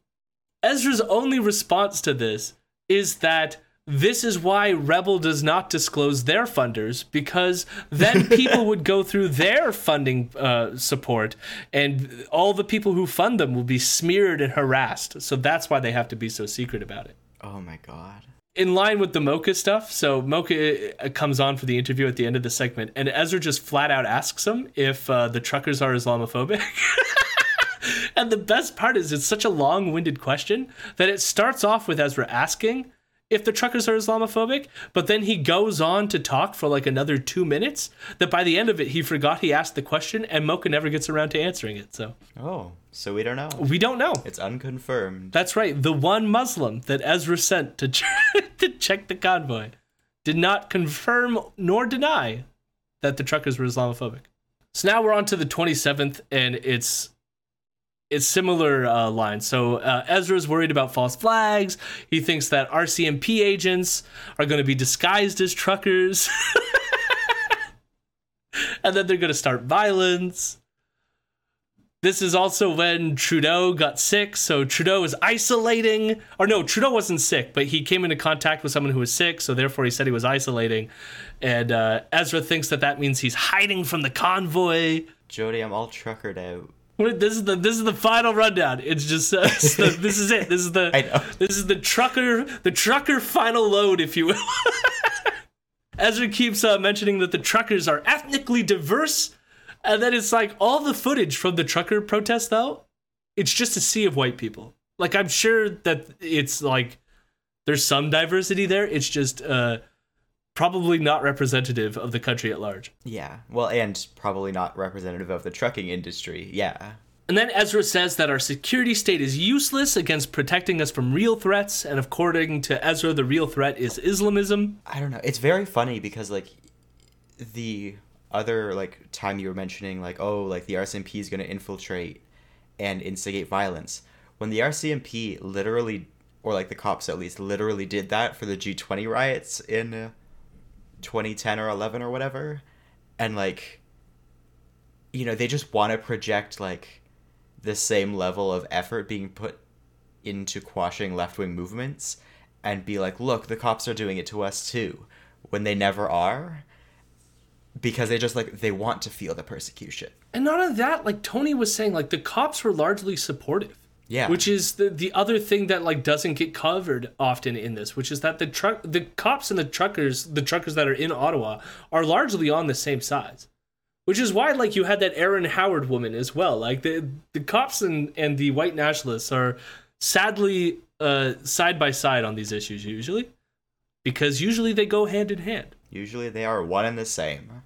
Ezra's only response to this is that this is why Rebel does not disclose their funders because then people would go through their funding uh, support and all the people who fund them will be smeared and harassed. So that's why they have to be so secret about it. Oh my god. In line with the Mocha stuff, so Mocha uh, comes on for the interview at the end of the segment, and Ezra just flat out asks him if uh, the truckers are Islamophobic. And the best part is it's such a long-winded question that it starts off with Ezra asking if the truckers are Islamophobic, but then he goes on to talk for like another two minutes. That by the end of it, he forgot he asked the question, and Mocha never gets around to answering it. So Oh, so we don't know. we don't know. It's unconfirmed. That's right. The one Muslim that Ezra sent to ch- to check the convoy did not confirm nor deny that the truckers were Islamophobic. So now we're on to the 27th, and it's it's similar uh, lines. So uh, Ezra's worried about false flags. He thinks that RCMP agents are going to be disguised as truckers, and then they're going to start violence. This is also when Trudeau got sick, so Trudeau is isolating. Or no, Trudeau wasn't sick, but he came into contact with someone who was sick, so therefore he said he was isolating. And uh, Ezra thinks that that means he's hiding from the convoy. Jody, I'm all truckered out. This is the this is the final rundown. It's just uh, it's the, this is it. This is the I know. this is the trucker the trucker final load, if you will. Ezra keeps uh, mentioning that the truckers are ethnically diverse, and then it's like all the footage from the trucker protest though, it's just a sea of white people. Like I'm sure that it's like there's some diversity there. It's just uh, probably not representative of the country at large. Yeah. Well, and probably not representative of the trucking industry. Yeah. And then Ezra says that our security state is useless against protecting us from real threats, and according to Ezra, the real threat is Islamism. I don't know. It's very funny because like the other like time you were mentioning like oh like the RCMP is going to infiltrate and instigate violence. When the RCMP literally or like the cops at least literally did that for the G20 riots in uh, 2010 or 11 or whatever and like you know, they just want to project like the same level of effort being put into quashing left-wing movements and be like, "Look, the cops are doing it to us too." When they never are because they just like they want to feel the persecution. And not only that, like Tony was saying, like the cops were largely supportive. Yeah. Which is the the other thing that like doesn't get covered often in this, which is that the truck the cops and the truckers, the truckers that are in Ottawa are largely on the same side. Which is why like you had that Erin Howard woman as well. Like the the cops and, and the white nationalists are sadly uh side by side on these issues usually. Because usually they go hand in hand. Usually they are one and the same.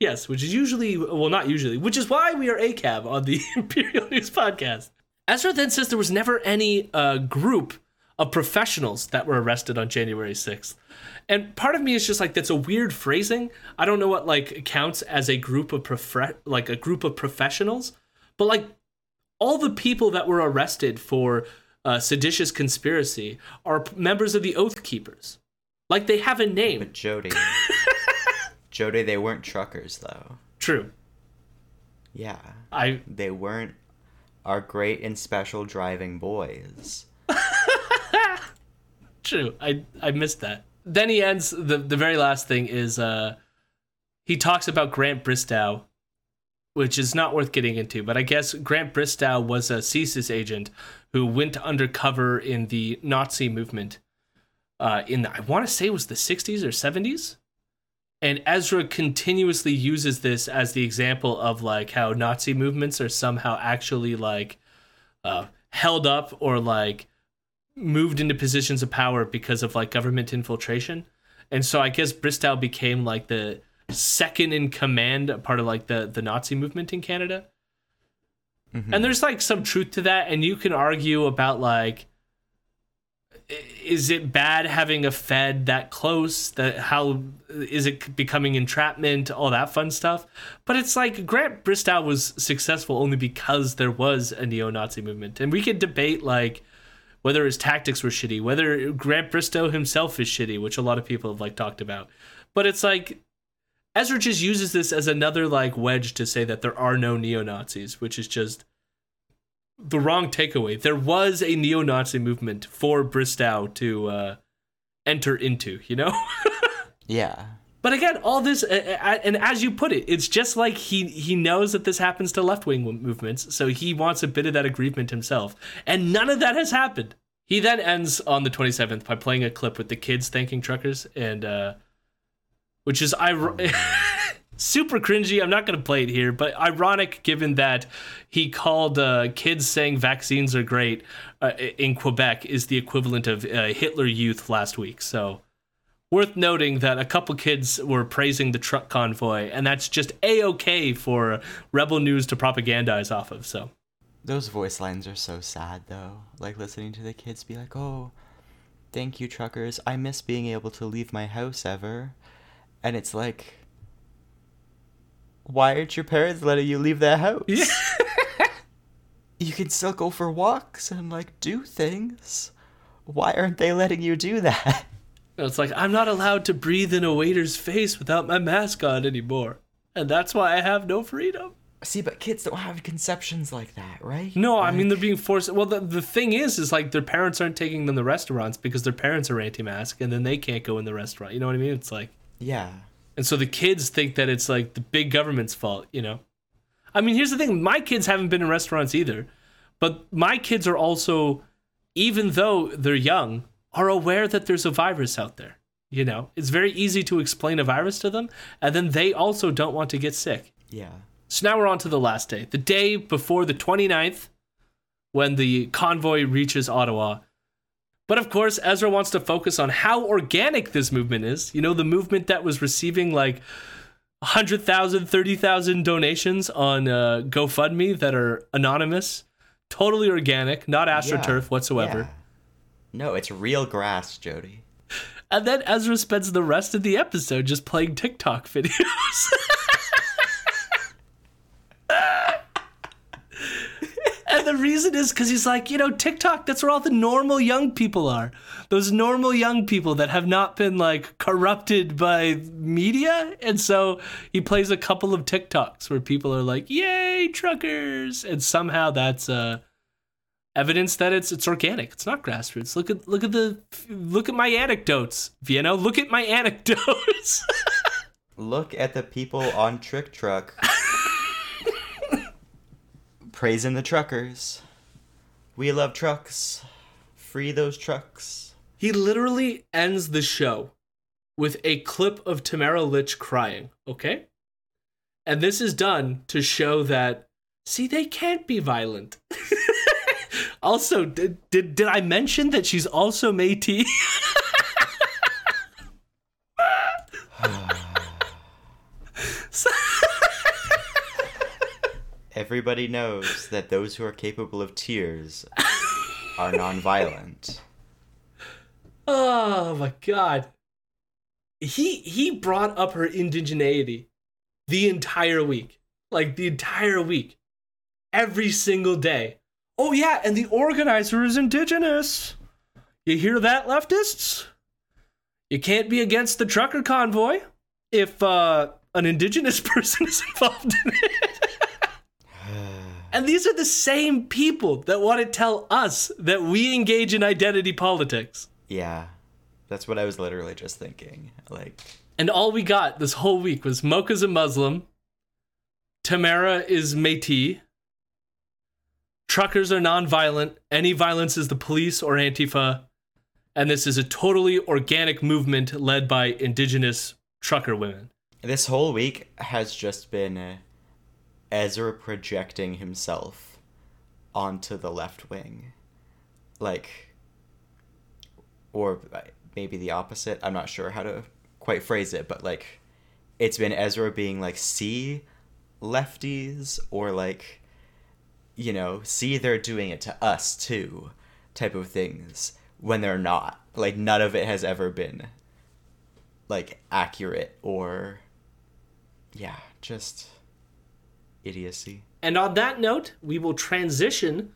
Yes, which is usually, well, not usually, which is why we are ACAB on the Imperial News podcast. Ezra then says there was never any uh, group of professionals that were arrested on January 6th. And part of me is just like, that's a weird phrasing. I don't know what like counts as a group of prof- like a group of professionals, but like all the people that were arrested for uh, seditious conspiracy are p- members of the Oath Keepers. Like they have a name. But Jody Jody, they weren't truckers though. True. Yeah. I They weren't our great and special driving boys. True. I I missed that. Then he ends the the very last thing is uh he talks about Grant Bristow, which is not worth getting into, but I guess Grant Bristow was a CSIS agent who went undercover in the Nazi movement uh in the, I want to say it was the 60s or 70s. And Ezra continuously uses this as the example of like how Nazi movements are somehow actually like uh, held up or like moved into positions of power because of like government infiltration. And so I guess Bristow became like the second in command part of like the the Nazi movement in Canada. And there's like some truth to that and you can argue about like is it bad having a fed that close? That how is it becoming entrapment? All that fun stuff. But it's like grant bristow was successful only because there was a neo-nazi movement. And we could debate like whether his tactics were shitty whether grant bristow himself is shitty which a lot of people have like talked about. But it's like ezra just uses this as another like wedge to say that there are no neo-nazis which is just the wrong takeaway. There was a neo-Nazi movement for Bristow to uh, enter into, you know. Yeah. but again, all this, uh, uh, and as you put it, it's just like he he knows that this happens to left-wing movements, so he wants a bit of that aggrievement himself, and none of that has happened. He then ends on the 27th by playing a clip with the kids thanking truckers, and uh, which is ir- super cringy. I'm not going to play it here, but ironic given that he called uh, kids saying vaccines are great uh, in Quebec is the equivalent of uh, Hitler Youth last week. So worth noting that a couple kids were praising the truck convoy, and that's just a okay for Rebel News to propagandize off of. So Those voice lines are so sad though. Like listening to the kids be like, "Oh, thank you truckers. I miss being able to leave my house ever." And it's like why aren't your parents letting you leave their house? you can still go for walks and like do things. Why aren't they letting you do that? it's like I'm not allowed to breathe in a waiter's face without my mask on anymore, and that's why I have no freedom. See, but kids don't have conceptions like that, right? No, I mean they're being forced. Well, the, the thing is, is like their parents aren't taking them to restaurants because their parents are anti-mask, and then they can't go in the restaurant. You know what I mean? It's like, Yeah. And so the kids think that it's like the big government's fault. You know? I mean, here's the thing: my kids haven't been in restaurants either, but my kids are also, even though they're young, are aware that there's a virus out there. You know, it's very easy to explain a virus to them, and then they also don't want to get sick. Yeah. So now we're on to the last day, the day before the 29th, when the convoy reaches Ottawa. But of course, Ezra wants to focus on how organic this movement is. You know, the movement that was receiving like 100,000, 30,000 donations on uh, GoFundMe that are anonymous, totally organic, not AstroTurf Yeah, whatsoever. yeah. No, it's real grass, Jody. And then Ezra spends the rest of the episode just playing TikTok videos. and the reason is because he's like, you know, TikTok, that's where all the normal young people are. Those normal young people that have not been like corrupted by media. And so he plays a couple of TikToks where people are like, yay, truckers. And somehow that's uh evidence that it's it's organic. It's not grassroots. Look at look at the look at my anecdotes, Vienna. Look at my anecdotes. Look at the people on Trick Truck. Praising the truckers. We love trucks. Free those trucks. he literally ends the show with a clip of Tamara Lich crying. Okay, and this is done to show that see they can't be violent. also, did, did did I mention that she's also Métis? Everybody knows that those who are capable of tears are nonviolent. Oh my god. He he brought up her indigeneity the entire week. Like the entire week. Every single day. Oh yeah, and the organizer is indigenous. You hear that, leftists? You can't be against the trucker convoy if uh, an indigenous person is involved in it. And these are the same people that want to tell us that we engage in identity politics. Yeah. That's what I was literally just thinking. Like, And all we got this whole week was Mocha's a Muslim, Tamara is Métis, truckers are nonviolent, any violence is the police or Antifa, and this is a totally organic movement led by indigenous trucker women. this whole week has just been uh, Ezra projecting himself onto the left wing. Like, or maybe the opposite. I'm not sure how to quite phrase it, but like, it's been Ezra being like, see lefties, or like, you know, see they're doing it to us too, type of things, when they're not. Like, none of it has ever been like accurate or yeah, just idiocy. And on that note, we will transition.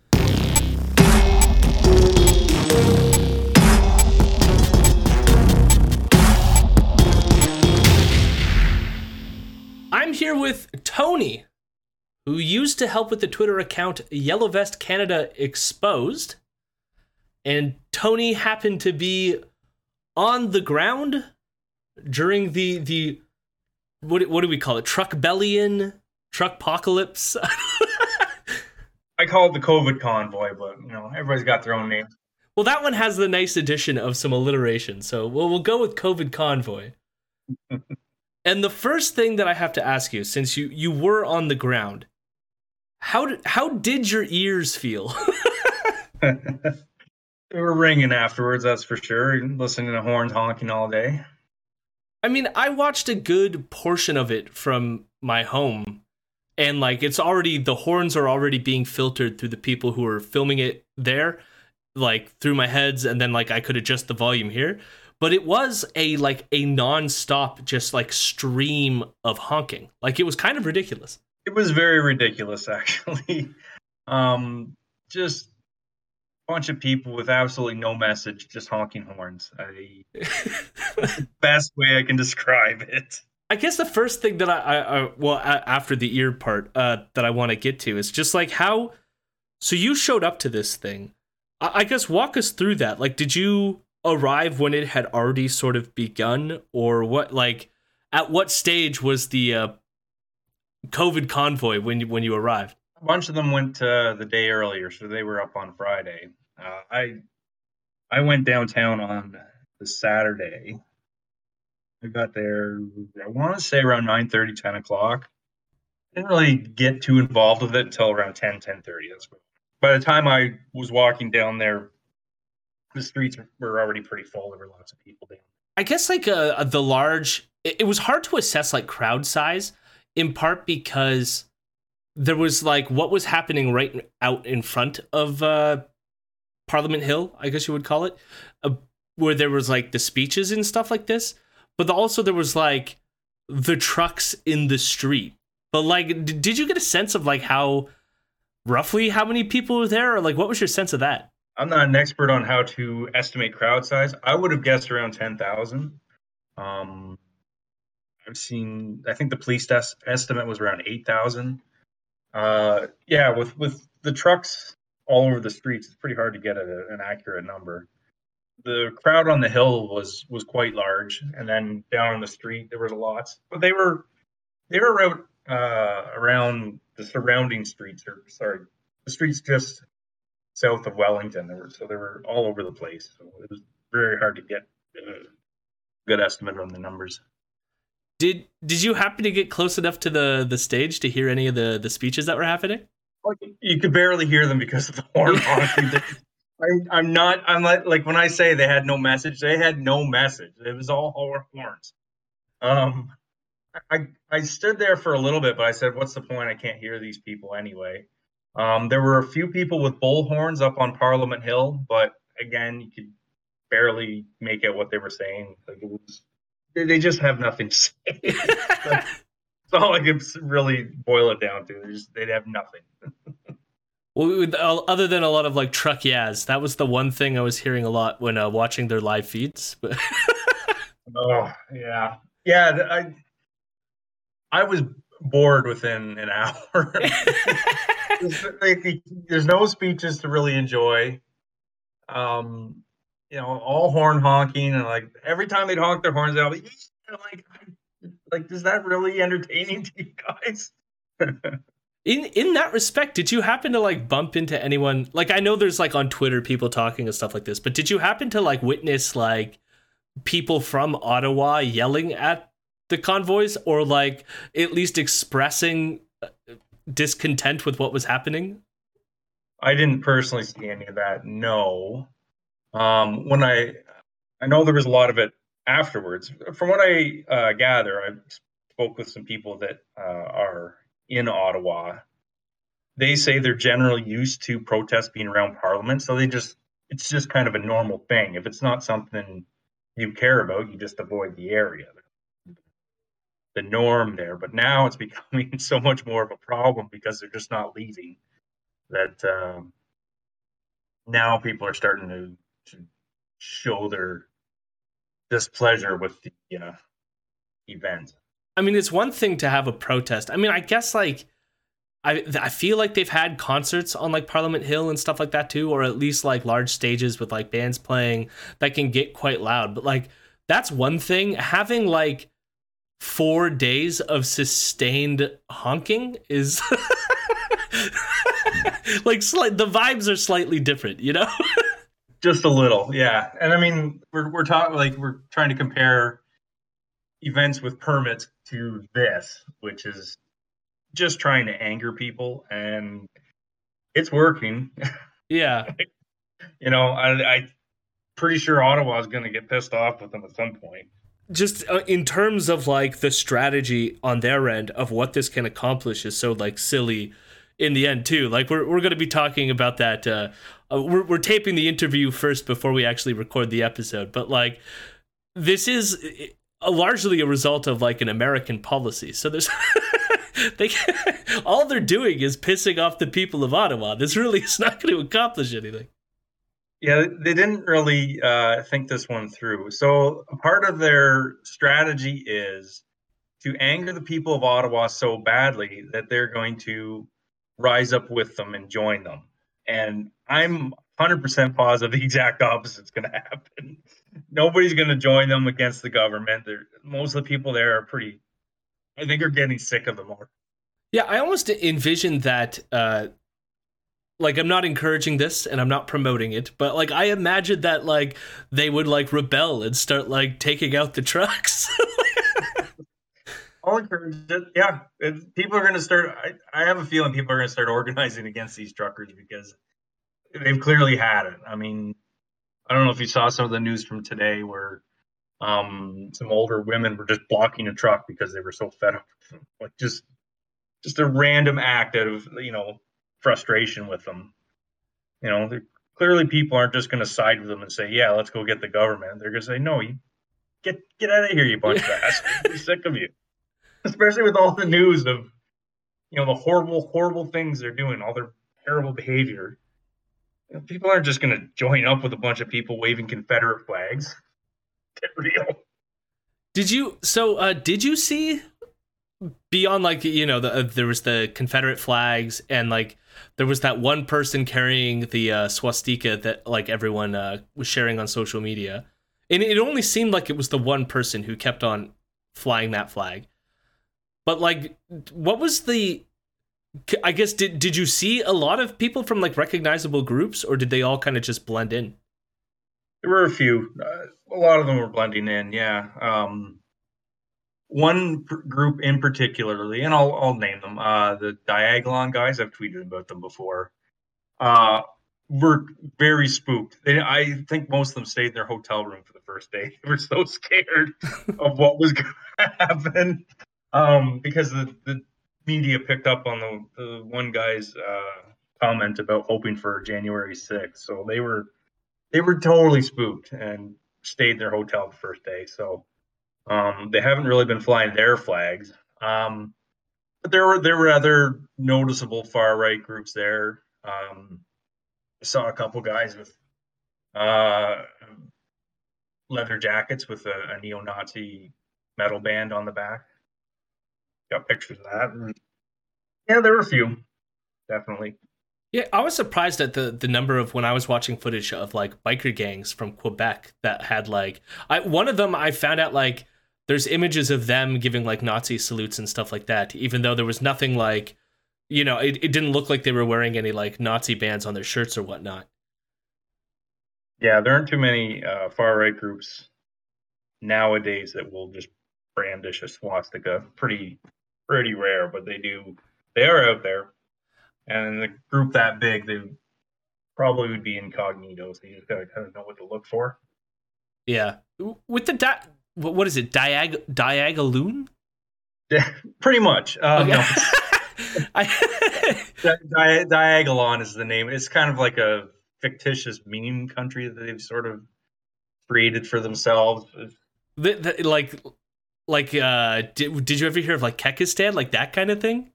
I'm here with Tony, who used to help with the Twitter account Yellow Vest Canada Exposed. And Tony happened to be on the ground during the the what what do we call it? Truck bellion, truck apocalypse. I call it the COVID convoy, but you know everybody's got their own name. well, that one has the nice addition of some alliteration. So we'll we'll go with COVID convoy. and the first thing that I have to ask you, since you you were on the ground, how did how did your ears feel? They were ringing afterwards, that's for sure. Listening to horns honking all day. I mean, I watched a good portion of it from my home, and like it's already the horns are already being filtered through the people who are filming it there, like through my heads, and then like I could adjust the volume here. But it was a like a non-stop, just like stream of honking. Like it was kind of ridiculous. It was very ridiculous, actually. Um, just a bunch of people with absolutely no message, just honking horns. I, best way I can describe it. I guess the first thing that I, I, I well, a- after the ear part, uh, that I want to get to is just like how. So you showed up to this thing. I, I guess walk us through that. Like, did you arrive when it had already sort of begun, or what? Like, at what stage was the uh, COVID convoy when you, when you arrived? A bunch of them went uh, the day earlier, so they were up on Friday. Uh, I I went downtown on the Saturday. I got there, I want to say around 9 30, 10 o'clock. Didn't really get too involved with it until around 10 10 That's what, by the time I was walking down there, the streets were already pretty full. There were lots of people down. There. I guess like uh, the large it, it was hard to assess like crowd size, in part because there was like what was happening right out in front of uh, Parliament Hill, I guess you would call it, uh, where there was like the speeches and stuff like this, but also there was like the trucks in the street. But like, d- did you get a sense of like how roughly how many people were there, or like what was your sense of that? I'm not an expert on how to estimate crowd size. I would have guessed around 10,000. Um, I've seen, I think the police est- estimate was around 8,000. Uh, yeah, with, with the trucks all over the streets, it's pretty hard to get a, an accurate number. The crowd on the hill was was quite large, and then down on the street there was a lot. but they were they were around uh, around the surrounding streets, or sorry, the streets just south of Wellington. They were so they were all over the place. So it was very hard to get a good estimate on the numbers. Did did you happen to get close enough to the the stage to hear any of the the speeches that were happening? Like, you could barely hear them because of the horn honking. I'm, I'm not. I'm like like when I say they had no message, they had no message. It was all horns. Um, I I stood there for a little bit, but I said, "What's the point? I can't hear these people anyway." Um, there were a few people with bullhorns up on Parliament Hill, but again, you could barely make out what they were saying. Like it was, they just have nothing to say. That's all I could really boil it down to. They just they'd have nothing. Well, other than a lot of like truck yas, that was the one thing I was hearing a lot when uh, watching their live feeds. oh yeah, yeah. I I was bored within an hour. there's, no speeches to really enjoy. Um, you know, all horn honking and like every time they'd honk their horns, be like, like, is that really entertaining to you guys? in in that respect, did you happen to like bump into anyone? Like, I know there's like on Twitter people talking and stuff like this, but did you happen to like witness like people from Ottawa yelling at the convoys or like at least expressing uh, discontent with what was happening? I didn't personally see any of that. No. Um, when I, I know there was a lot of it afterwards. From what I uh, gather, I spoke with some people that uh, are in Ottawa. They say they're generally used to protests being around Parliament, so they just it's just kind of a normal thing. If it's not something you care about, you just avoid the area. The norm there, but now it's becoming so much more of a problem because they're just not leaving. That um, now people are starting to to show their displeasure with the uh, event. I mean, it's one thing to have a protest. I mean, I guess like I I feel like they've had concerts on like Parliament Hill and stuff like that too, or at least like large stages with like bands playing that can get quite loud. But like that's one thing. Having like four days of sustained honking is like slight the vibes are slightly different, you know? Just a little, yeah. And I mean, we're we're talking like we're trying to compare events with permits to this, which is just trying to anger people, and it's working. Yeah. you know, I, I pretty sure Ottawa is going to get pissed off with them at some point. Just uh, in terms of like the strategy on their end of what this can accomplish is so like silly in the end too. Like we're we're going to be talking about that. Uh, uh, we're we're taping the interview first before we actually record the episode, but like this is largely a result of like an American policy. So there's they all they're doing is pissing off the people of Ottawa. This really is not going to accomplish anything. Yeah, they didn't really uh, think this one through. So part of their strategy is to anger the people of Ottawa so badly that they're going to rise up with them and join them. And I'm 100% positive the exact opposite is going to happen. Nobody's going to join them against the government. They're, most of the people there are pretty, I think, are getting sick of them. More. Yeah, I almost envision that. Uh, like, I'm not encouraging this and I'm not promoting it, but like, I imagine that like they would like rebel and start like taking out the trucks. I'll encourage it. Yeah, people are going to start. I, I have a feeling people are going to start organizing against these truckers because they've clearly had it. I mean, I don't know if you saw some of the news from today where Um, some older women were just blocking a truck because they were so fed up. with them. Like just, just a random act out of you know frustration with them. You know, clearly people aren't just going to side with them and say, "Yeah, let's go get the government." They're going to say, "No, you get get out of here, you bunch of assholes. We're sick of you." Especially with all the news of you know the horrible, horrible things they're doing, all their terrible behavior. People aren't just going to join up with a bunch of people waving Confederate flags. Get real. Did you? So, uh, did you see beyond like you know the uh, there was the Confederate flags and like there was that one person carrying the uh, swastika that like everyone uh, was sharing on social media, and it only seemed like it was the one person who kept on flying that flag. But like, what was the? I guess did did you see a lot of people from like recognizable groups, or did they all kind of just blend in? There were a few. Uh, a lot of them were blending in. Yeah. Um, one pr- group in particularly, and I'll I'll name them. Uh, the Diagolon guys. I've tweeted about them before. Uh, were very spooked. They, I think most of them stayed in their hotel room for the first day. They were so scared of what was going to happen um, because the, the media picked up on the, the one guy's uh, comment about hoping for January 6th. So they were they were totally spooked and stayed in their hotel the first day. So um, they haven't really been flying their flags. Um, but there were there were other noticeable far right groups there. Um, I saw a couple guys with uh, leather jackets with a, a neo-Nazi metal band on the back. Got pictures of that. And yeah, there were a few, definitely. Yeah, I was surprised at the the number of when I was watching footage of like biker gangs from Quebec that had like I one of them I found out like there's images of them giving like Nazi salutes and stuff like that, even though there was nothing like you know, it, it didn't look like they were wearing any like Nazi bands on their shirts or whatnot. Yeah, there aren't too many uh, far right groups nowadays that will just brandish a swastika. Pretty, pretty rare, but they do. They are out there, and a group that big, they probably would be incognito. So you just gotta kind of know what to look for. Yeah, with the di- what what is it? Diag Diagaloon? Yeah, pretty much. Um, Okay. no, I Di- Di- Diagolon is the name. It's kind of like a fictitious meme country that they've sort of created for themselves. the, the, like like uh did, did you ever hear of like Kekistan like that kind of thing?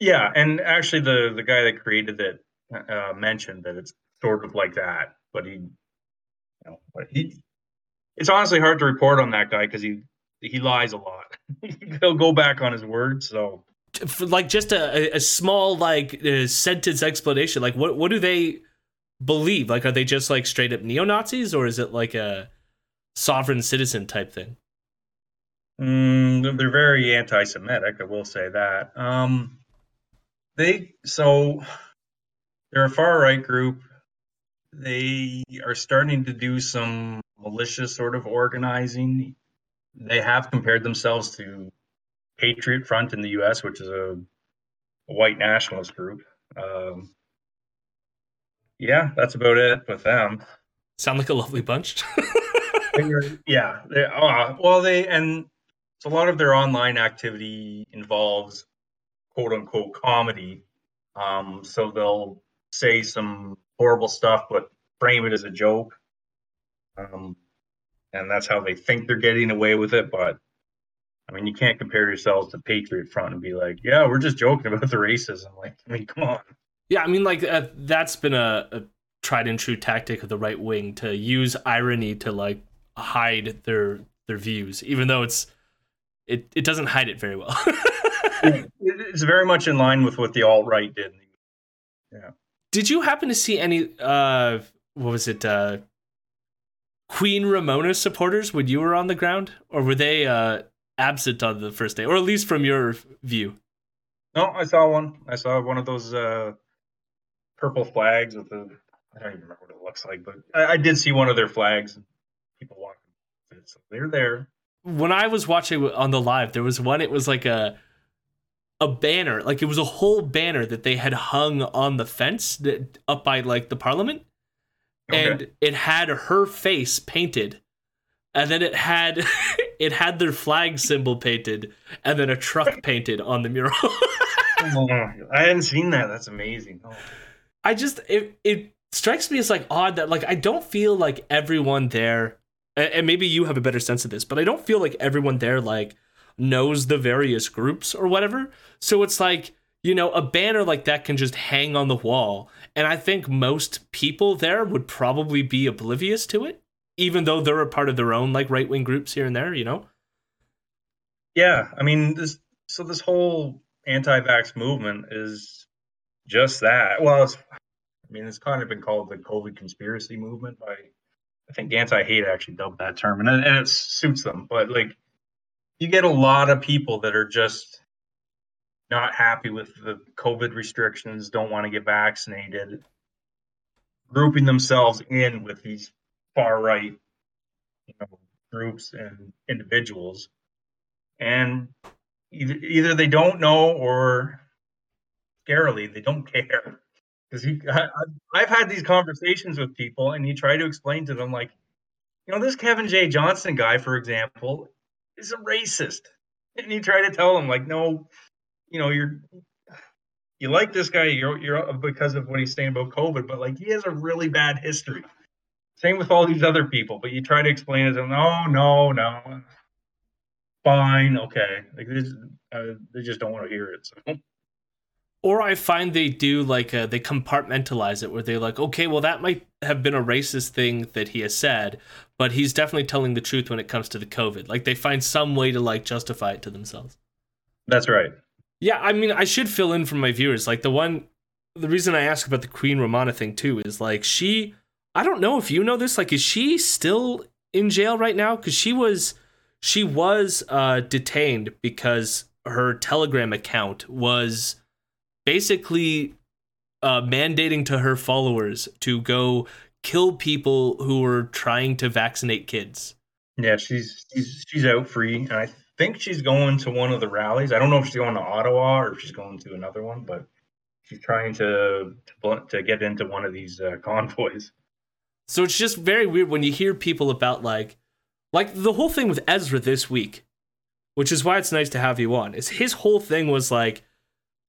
Yeah, and actually, the the guy that created it uh, mentioned that it's sort of like that, but he, you know, but he, it's honestly hard to report on that guy because he he lies a lot. He'll go back on his word. So for like just a, a small like uh, sentence explanation like what what do they believe like are they just like straight up neo-nazis or is it like a sovereign citizen type thing mm, they're- very anti-Semitic. I will say that. Um, they so they're a far right group. They are starting to do some malicious sort of organizing. They have compared themselves to Patriot Front in the U.S., which is a, a white nationalist group. Um, yeah, that's about it with them. sound like a lovely bunch yeah, they, uh, well, they and so a lot of their online activity involves quote unquote comedy. Um, so they'll say some horrible stuff, but frame it as a joke. Um, and that's how they think they're getting away with it. But I mean, you can't compare yourselves to Patriot Front and be like, "Yeah, we're just joking about the racism." Like, I mean, come on. yeah i mean like uh, that's been a, a tried and true tactic of the right wing to use irony to like hide their their views even though it's it, it doesn't hide it very well It- it's very much in line with what the alt right did. Yeah. Did you happen to see any uh what was it uh Queen Romana supporters when you were on the ground or were they uh absent on the first day or at least from your view? No, I saw one. I saw one of those uh, purple flags with the. I don't even remember what it looks like, but I, I did see one of their flags. and People walking. So they're there. When I was watching on the live there was one it was like a a banner like it was a whole banner that they had hung on the fence that, up by like the parliament and it had her face painted and then it had it had their flag symbol painted, and then a truck painted on the mural. Oh, I hadn't seen that. That's amazing. Oh. I just it it strikes me as like odd that like I don't feel like everyone there, and maybe you have a better sense of this, but I don't feel like everyone there like knows the various groups or whatever. So it's like you know a banner like that can just hang on the wall, and I think most people there would probably be oblivious to it, even though they're a part of their own like right wing groups here and there. You know. Yeah, I mean this. So this whole anti-vax movement is just that. Well, I mean, it's kind of been called the COVID conspiracy movement by, I think anti-hate actually dubbed that term, and, and it suits them. But like, you get a lot of people that are just not happy with the COVID restrictions, don't want to get vaccinated, grouping themselves in with these far right, you know, groups and individuals, and either, either they don't know or scarily they don't care because I've had these conversations with people and you try to explain to them like you know this kevin j johnston guy for example is a racist and you try to tell them like no you know you're you like this guy you're, you're because of what he's saying about covid but like he has a really bad history same with all these other people but you try to explain it to them no no no fine, okay. Like they just, uh, they just don't want to hear it. So. Or I find they do like a, uh, they compartmentalize it where they're like, okay, well that might have been a racist thing that he has said, but he's definitely telling the truth when it comes to the COVID. Like they find some way to like justify it to themselves. That's right. Yeah, I mean, I should fill in for my viewers. Like the one, the reason I ask about the Queen Romana thing too is like she, I don't know if you know this. Like, is she still in jail right now? Because she was she was uh, detained because her Telegram account was basically uh, mandating to her followers to go kill people who were trying to vaccinate kids. Yeah, she's she's she's out free, and I think she's going to one of the rallies. I don't know if she's going to Ottawa or if she's going to another one, but she's trying to to, to get into one of these uh, convoys. So it's just very weird when you hear people about like like the whole thing with Ezra this week, which is why it's nice to have you on, is his whole thing was like,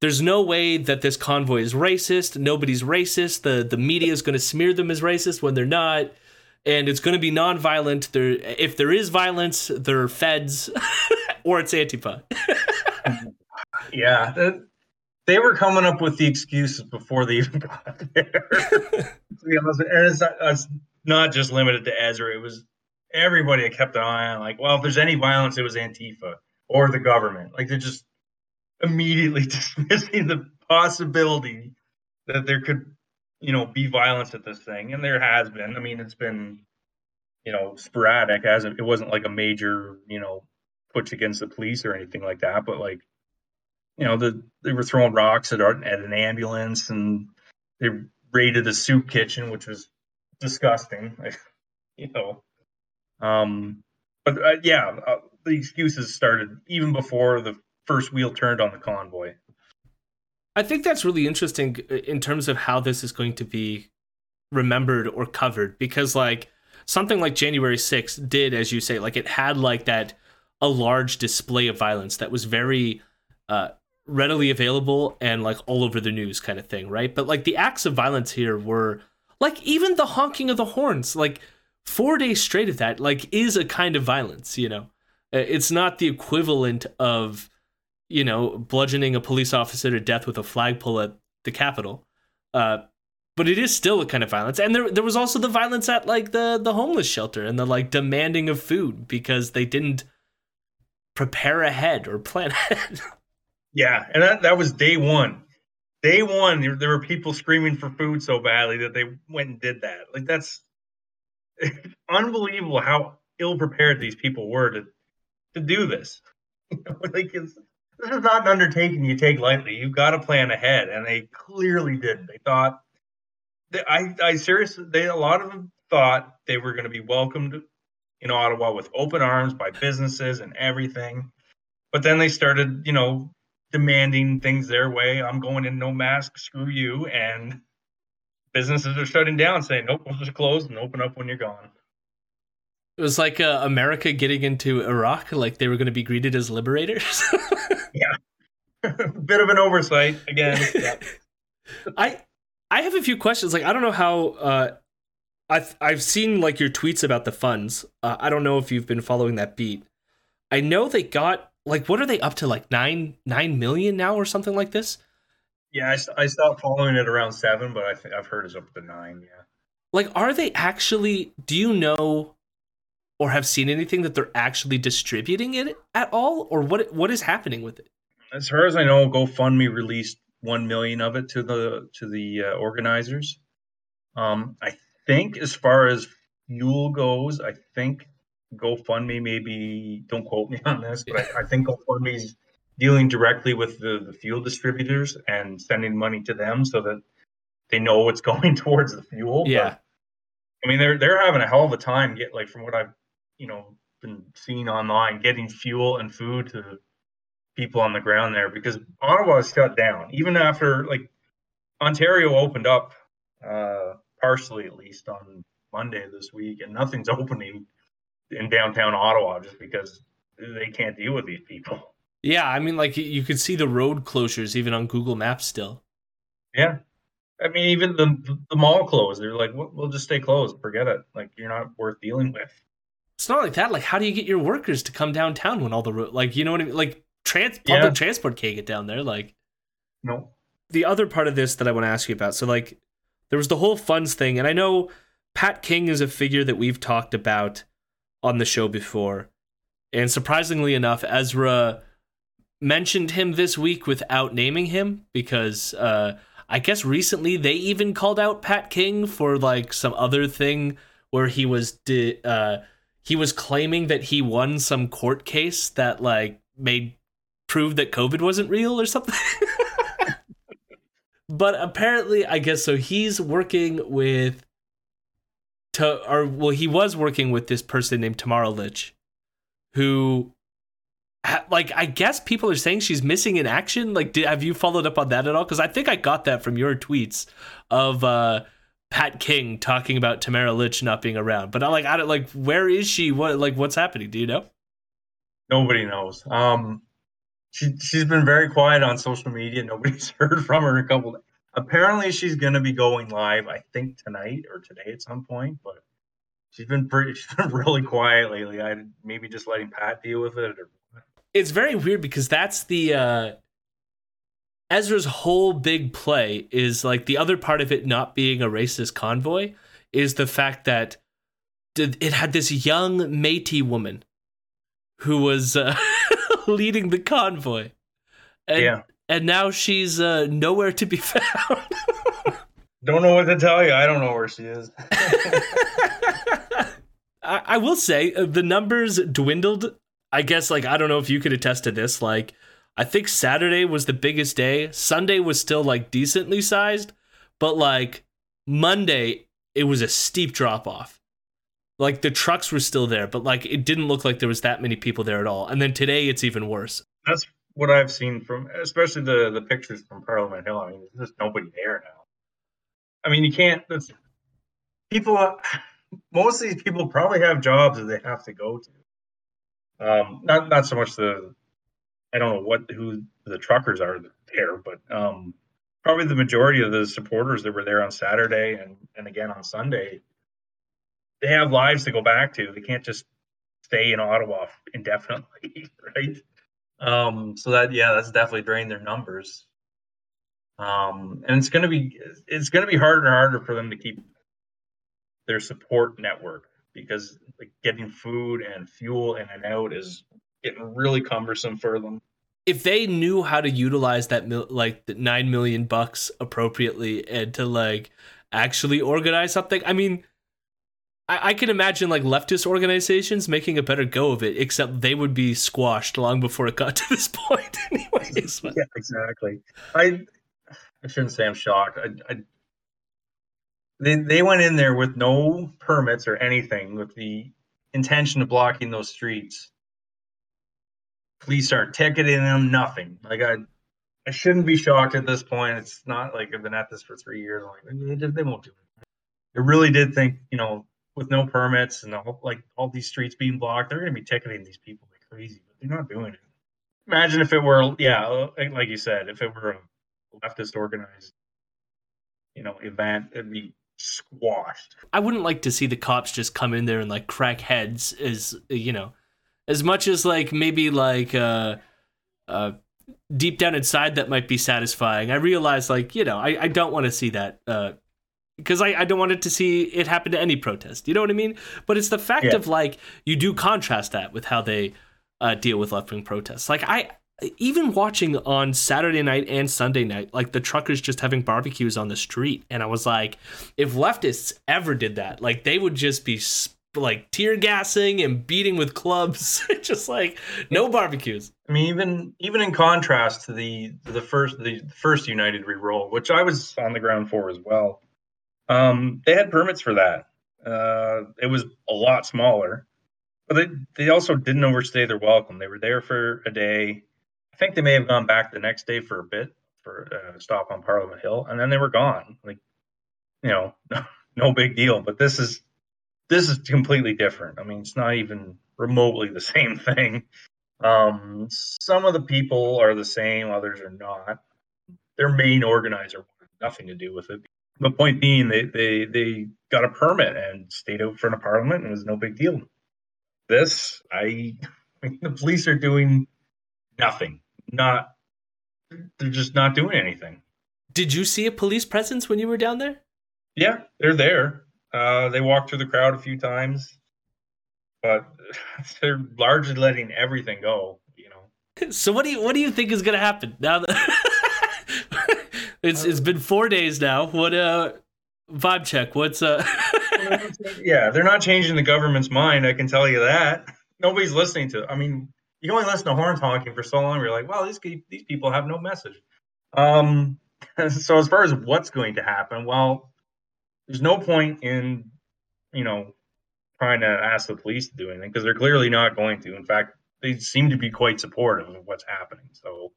there's no way that this convoy is racist. Nobody's racist. The the media is going to smear them as racist when they're not, and it's going to be nonviolent. There, if there is violence, they're feds, or it's Antifa. yeah, they were coming up with the excuses before they even got there. to be honest, and it's not, it's not just limited to Ezra. It was everybody kept an eye on like, well, if there's any violence, it was Antifa or the government. Like they're just immediately dismissing the possibility that there could, you know, be violence at this thing, and there has been. I mean, it's been, you know, sporadic. As it wasn't like a major, you know, push against the police or anything like that, but like, you know, the they were throwing rocks at at an ambulance, and they raided a soup kitchen, which was disgusting. You know, um, but uh, yeah, uh, the excuses started even before the first wheel turned on the convoy. I think that's really interesting uh, in terms of how this is going to be remembered or covered because like something like January 6th did as you say like it had like that a large display of violence that was very uh readily available and like all over the news kind of thing, right? But like the acts of violence here were like even the honking of the horns, like four days straight of that like is a kind of violence you know uh, it's not the equivalent of you know bludgeoning a police officer to death with a flagpole at the capitol. Uh, but it is still a kind of violence. And there there was also the violence at like the the homeless shelter and the like demanding of food because they didn't prepare ahead or plan ahead. Yeah and that, that was day one. Day one there, were people screaming for food so badly that they went and did that. Like that's unbelievable how ill prepared these people were to to do this. like this is not an undertaking you take lightly. You've got to plan ahead, and they clearly didn't. They thought. They, I I seriously, they a lot of them thought they were going to be welcomed in Ottawa with open arms by businesses and everything. But then they started, you know, demanding things their way. I'm going in no mask, screw you, and businesses are shutting down, saying, "Nope, we'll just close and open up when you're gone." It was like uh, America getting into Iraq, like they were going to be greeted as liberators. Bit of an oversight again. Yeah. I I have a few questions. Like I don't know how uh, I've I've seen like your tweets about the funds. Uh, I don't know if you've been following that beat. I know they got like what are they up to like nine nine million now or something like this. Yeah, I, I stopped following it around seven, but I think I've heard it's up to nine. Yeah. Like, are they actually? Do you know, or have seen anything that they're actually distributing it at all, or what? What is happening with it? As far as I know, GoFundMe released one million of it to the to the uh, organizers. Um, I think as far as fuel goes, I think GoFundMe maybe don't quote me on this, but I, I think GoFundMe's dealing directly with the, the fuel distributors and sending money to them so that they know what's going towards the fuel. Yeah. But, I mean, they're they're having a hell of a time get like from what I've you know been seeing online, getting fuel and food to people on the ground there because Ottawa is shut down even after like Ontario opened up uh, partially at least on Monday this week, and nothing's opening in downtown Ottawa just because they can't deal with these people. Yeah, I mean, like you could see the road closures even on Google Maps still. Yeah. I mean, even the the mall closed. They're like, we'll, we'll just stay closed. Forget it. Like, you're not worth dealing with. It's not like that. Like, how do you get your workers to come downtown when all the road, like, you know what I mean? Like, trans public Yeah. transport can't get down there. Like, No. the other part of this that I want to ask you about. So, like, there was the whole funds thing, and I know Pat King is a figure that we've talked about on the show before. And surprisingly enough, Ezra mentioned him this week without naming him because uh, I guess recently they even called out Pat King for like some other thing where he was di- uh, he was claiming that he won some court case that like made proved that COVID wasn't real or something. but apparently, I guess so. He's working with to or well, he was working with this person named Tamara Lich, who, like, I guess people are saying she's missing in action. Like, did, have you followed up on that at all? Because I think I got that from your tweets of uh, Pat King talking about Tamara Lich not being around. But I'm like, I don't like, where is she? What like, what's happening? Do you know? Nobody knows. Um, she she's been very quiet on social media. Nobody's heard from her in a couple. Days. Apparently, she's going to be going live. I think tonight or today at some point. But she's been pretty. She's been really quiet lately. I maybe just letting Pat deal with it. Or, it's very weird because that's the uh Ezra's whole big play is like the other part of it not being a racist convoy is the fact that it had this young Métis woman who was uh, leading the convoy, and Yeah. and now she's uh, nowhere to be found. don't know what to tell you. I don't know where she is. I, I will say uh, the numbers dwindled. I guess like I don't know if you could attest to this. Like I think Saturday was the biggest day. Sunday was still like decently sized, but like Monday it was a steep drop off. Like the trucks were still there, but like it didn't look like there was that many people there at all. And then today it's even worse. That's what I've seen from, especially the the pictures from Parliament Hill. I mean, there's just nobody there now. I mean, you can't. That's people. Most of these people probably have jobs that they have to go to. Um, not not so much the. I don't know what who the truckers are there, but um, probably the majority of the supporters that were there on Saturday and and again on Sunday. They have lives to go back to. They can't just stay in Ottawa indefinitely, right? Um, so that yeah, that's definitely drained their numbers. Um, and it's gonna be it's gonna be harder and harder for them to keep their support network because like getting food and fuel in and out is getting really cumbersome for them. If they knew how to utilize that mil- like the 9 million bucks appropriately and to like actually organize something, I mean I, I can imagine like leftist organizations making a better go of it, except they would be squashed long before it got to this point, anyways. Yeah, exactly. I I shouldn't say I'm shocked. I, I they they went in there with no permits or anything, with the intention of blocking those streets. Police aren't ticketing them, nothing. Like I, I shouldn't be shocked at this point. It's not like I've been at this for three years. I'm like they, they won't do it. They really did think, you know, with no permits and all, like all these streets being blocked, they're going to be ticketing these people like crazy, but they're not doing it. Imagine if it were, yeah, like you said, if it were a leftist organized, you know, event, it'd be squashed. I wouldn't like to see the cops just come in there and like crack heads as you know, as much as like maybe like uh uh deep down inside that might be satisfying. I realize like, you know, I, I don't want to see that uh because I, I don't want it to see it happen to any protest. You know what I mean? But it's the fact Yeah. of like you do contrast that with how they uh, deal with left wing protests. Like I even watching on Saturday night and Sunday night, like the truckers just having barbecues on the street, and I was like, if leftists ever did that, like they would just be sp- like tear gassing and beating with clubs, just like no barbecues. I mean, even even in contrast to the the first the first United We Roll, which I was on the ground for as well, um, they had permits for that. Uh, it was a lot smaller, but they they also didn't overstay their welcome. They were there for a day. I think they may have gone back the next day for a bit for a stop on Parliament Hill, and then they were gone. Like, you know, no big deal. But this is this is completely different. I mean, it's not even remotely the same thing. Um, some of the people are the same, others are not. Their main organizer wanted nothing to do with it. But point being, they they they got a permit and stayed out in front of Parliament, and it was no big deal. This, I, the police are doing nothing. Not, they're just not doing anything. Did you see a police presence when you were down there? Yeah, they're there. Uh, they walked through the crowd a few times, but they're largely letting everything go. You know. So what do you what do you think is gonna happen now that it's it's been four days now? What uh vibe check? What's uh yeah, they're not changing the government's mind. I can tell you that. Nobody's listening to. I mean, you only listen to horns honking for so long. You're like, well, these these people have no message. Um, so as far as what's going to happen, well, there's no point in you know trying to ask the police to do anything because they're clearly not going to. In fact, they seem to be quite supportive of what's happening. So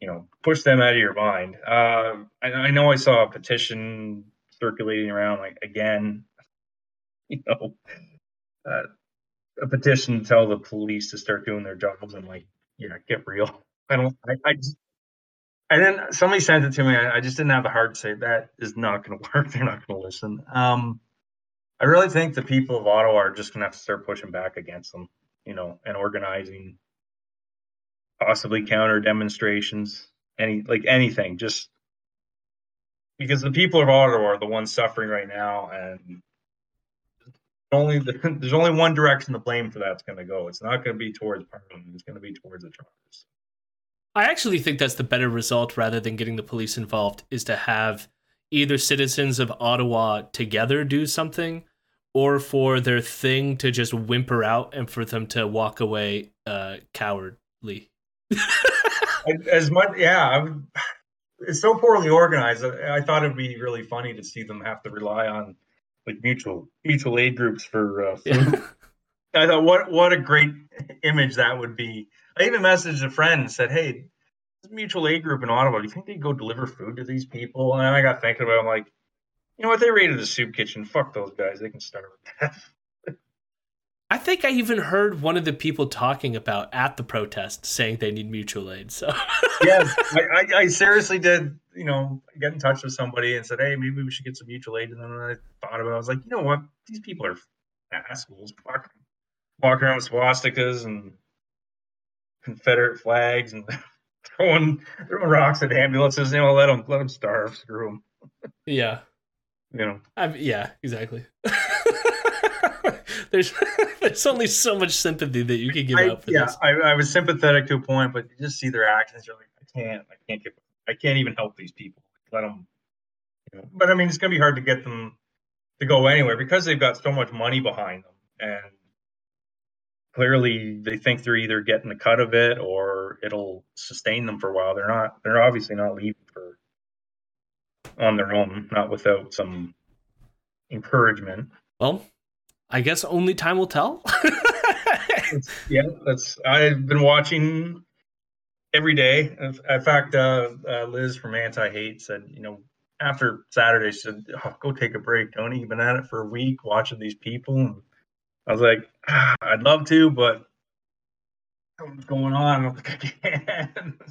you know, push them out of your mind. Uh, I, I know I saw a petition circulating around like again you know uh, a petition to tell the police to start doing their jobs i'm like yeah get real. I don't i, I just and then somebody sent it to me. I, I just didn't have the heart to say that is not going to work. They're not going to listen. Um i really think the people of ottawa are just going to have to start pushing back against them you know and organizing possibly counter demonstrations any like anything just because the people of Ottawa are the ones suffering right now, and only the, there's only one direction the blame for that's going to go. It's not going to be towards Parliament. It's going to be towards the truckers. I actually think that's the better result rather than getting the police involved is to have either citizens of Ottawa together do something or for their thing to just whimper out and for them to walk away uh cowardly. As much, yeah, I would, it's so poorly organized. I, I thought it'd be really funny to see them have to rely on like mutual mutual aid groups for uh, food. I thought, what what a great image that would be. I even messaged a friend and said, "Hey, this mutual aid group in Ottawa. Do you think they'd go deliver food to these people?" And I got thinking about, it, I'm like, you know what? They raided the soup kitchen. Fuck those guys. They can starve to death. I think I even heard one of the people talking about at the protest saying they need mutual aid. So yes, I, I, I seriously did. You know, get in touch with somebody and said, "Hey, maybe we should get some mutual aid." And then I thought about, it. I was like, you know what? These people are assholes. Fuck, walking around with swastikas and Confederate flags and throwing throwing rocks at ambulances. You know, let them let them starve. Screw them. yeah, You know. I, yeah, exactly. there's there's only so much sympathy that you can give I, out for yeah, this. I, I was sympathetic to a point, but you just see their actions. You're like, I can't, I can't get, I can't even help these people. Let them. You know. But I mean, it's gonna be hard to get them to go anywhere because they've got so much money behind them, and clearly they think they're either getting a cut of it or it'll sustain them for a while. They're not. They're obviously not leaving for on their own, not without some encouragement. Well, I guess only time will tell. yeah, that's. I've been watching every day. In fact, uh, uh, Liz from Anti Hate said, you know, after Saturday she said, oh, "Go take a break, Tony. You've been at it for a week, watching these people." And I was like, ah, "I'd love to, but what's going on? I don't think I can."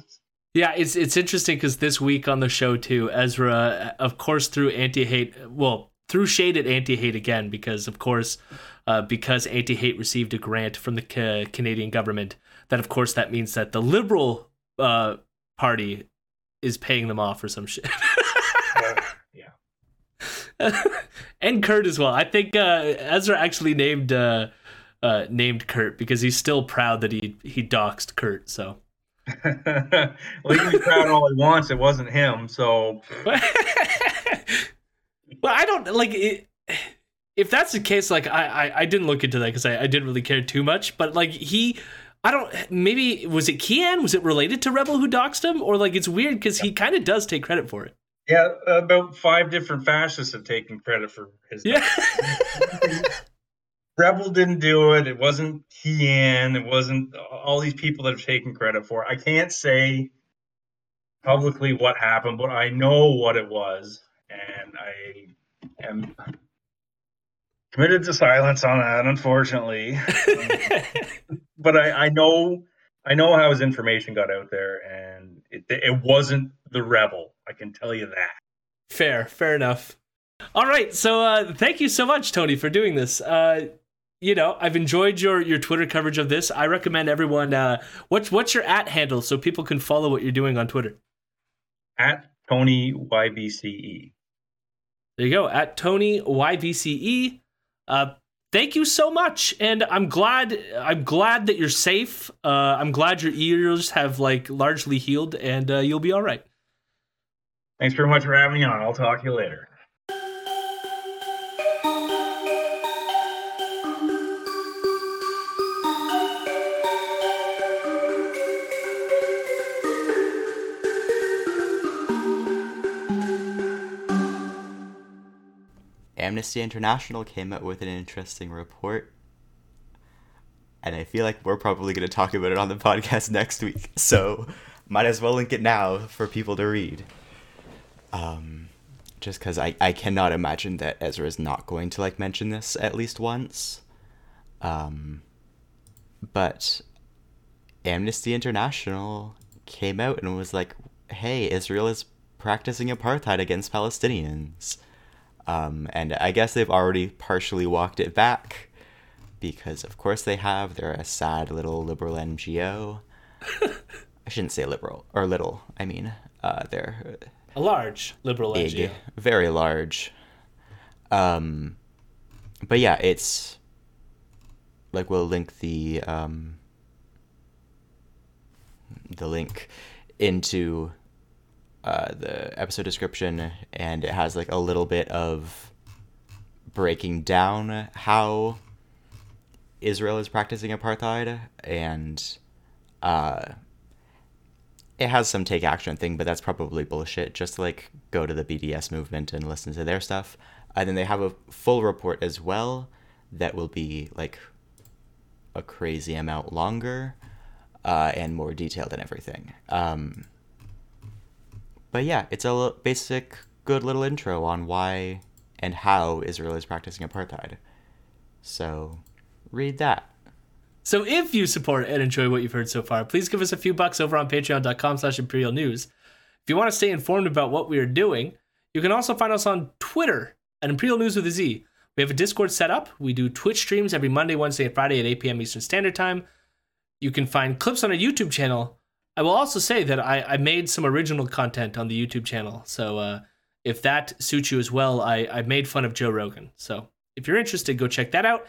Yeah, it's it's interesting because this week on the show too, Ezra, of course, through anti hate, well, through shade at anti hate again, because of course, uh, because anti hate received a grant from the ca- Canadian government, that of course that means that the Liberal uh, Party is paying them off for some shit. yeah. and Kurt as well. I think uh, Ezra actually named uh, uh, named Kurt because he's still proud that he he doxed Kurt. So. well, he can be proud all he wants. It wasn't him, so. well, I don't like it. If that's the case, like I, I, I didn't look into that because I, I didn't really care too much. But like he, I don't. Maybe was it Keean? Was it related to Rebel who doxed him, or like it's weird because he kind of does take credit for it. Yeah, about five different fascists have taken credit for his. Yeah. Rebel didn't do it. It wasn't Keean. It wasn't all these people that have taken credit for it. I can't say publicly what happened, but I know what it was, and I am committed to silence on that, unfortunately. but I, I know I know how his information got out there, and it, it wasn't the rebel. I can tell you that. Fair, fair enough. All right, so uh, thank you so much, Tony, for doing this. Uh, you know, I've enjoyed your your Twitter coverage of this. I recommend everyone. Uh, what's what's your at handle so people can follow what you're doing on Twitter? At Tony YBCE. There you go. At Tony YVCE. Uh, thank you so much, and I'm glad. I'm glad that you're safe. Uh, I'm glad your ears have like largely healed, and uh, you'll be all right. Thanks very much for having me on. I'll talk to you later. Amnesty International came out with an interesting report. And I feel like we're probably going to talk about it on the podcast next week. So might as well link it now for people to read. Um, just because I, I cannot imagine that Ezra is not going to like mention this at least once. Um, but Amnesty International came out and was like, hey, Israel is practicing apartheid against Palestinians. Um, and I guess they've already partially walked it back because, of course, they have. They're a sad little liberal NGO. I shouldn't say liberal or little. I mean, uh, they're a large liberal big, NGO. very large. Um, but yeah, it's like we'll link the um, the link into uh, the episode description, and it has like a little bit of breaking down how Israel is practicing apartheid, and uh, it has some take action thing, but that's probably bullshit. Just like go to the BDS movement and listen to their stuff, and then they have a full report as well that will be like a crazy amount longer uh, and more detailed and everything. Um, but yeah, it's a basic, good little intro on why and how Israel is practicing apartheid. So, read that. So if you support and enjoy what you've heard so far, please give us a few bucks over on patreon.com slash imperial news. If you want to stay informed about what we are doing, you can also find us on Twitter at Imperial News with a Z. We have a Discord set up. We do Twitch streams every Monday, Wednesday, and Friday at 8 p.m. Eastern Standard Time. You can find clips on our YouTube channel. I will also say that I, I made some original content on the YouTube channel. So uh, if that suits you as well, I, I made fun of Joe Rogan. So if you're interested, go check that out.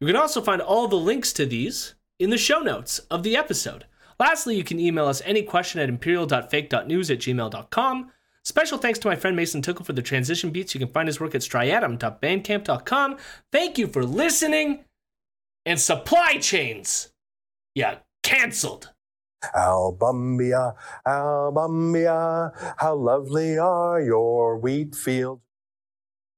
You can also find all the links to these in the show notes of the episode. Lastly, you can email us any question at imperial.fake.news at gmail.com. Special thanks to my friend Mason Tuckle for the transition beats. You can find his work at striatum.bandcamp.com. Thank you for listening. And supply chains. Yeah, canceled. Albumbia, Albumbia, how lovely are your wheat fields.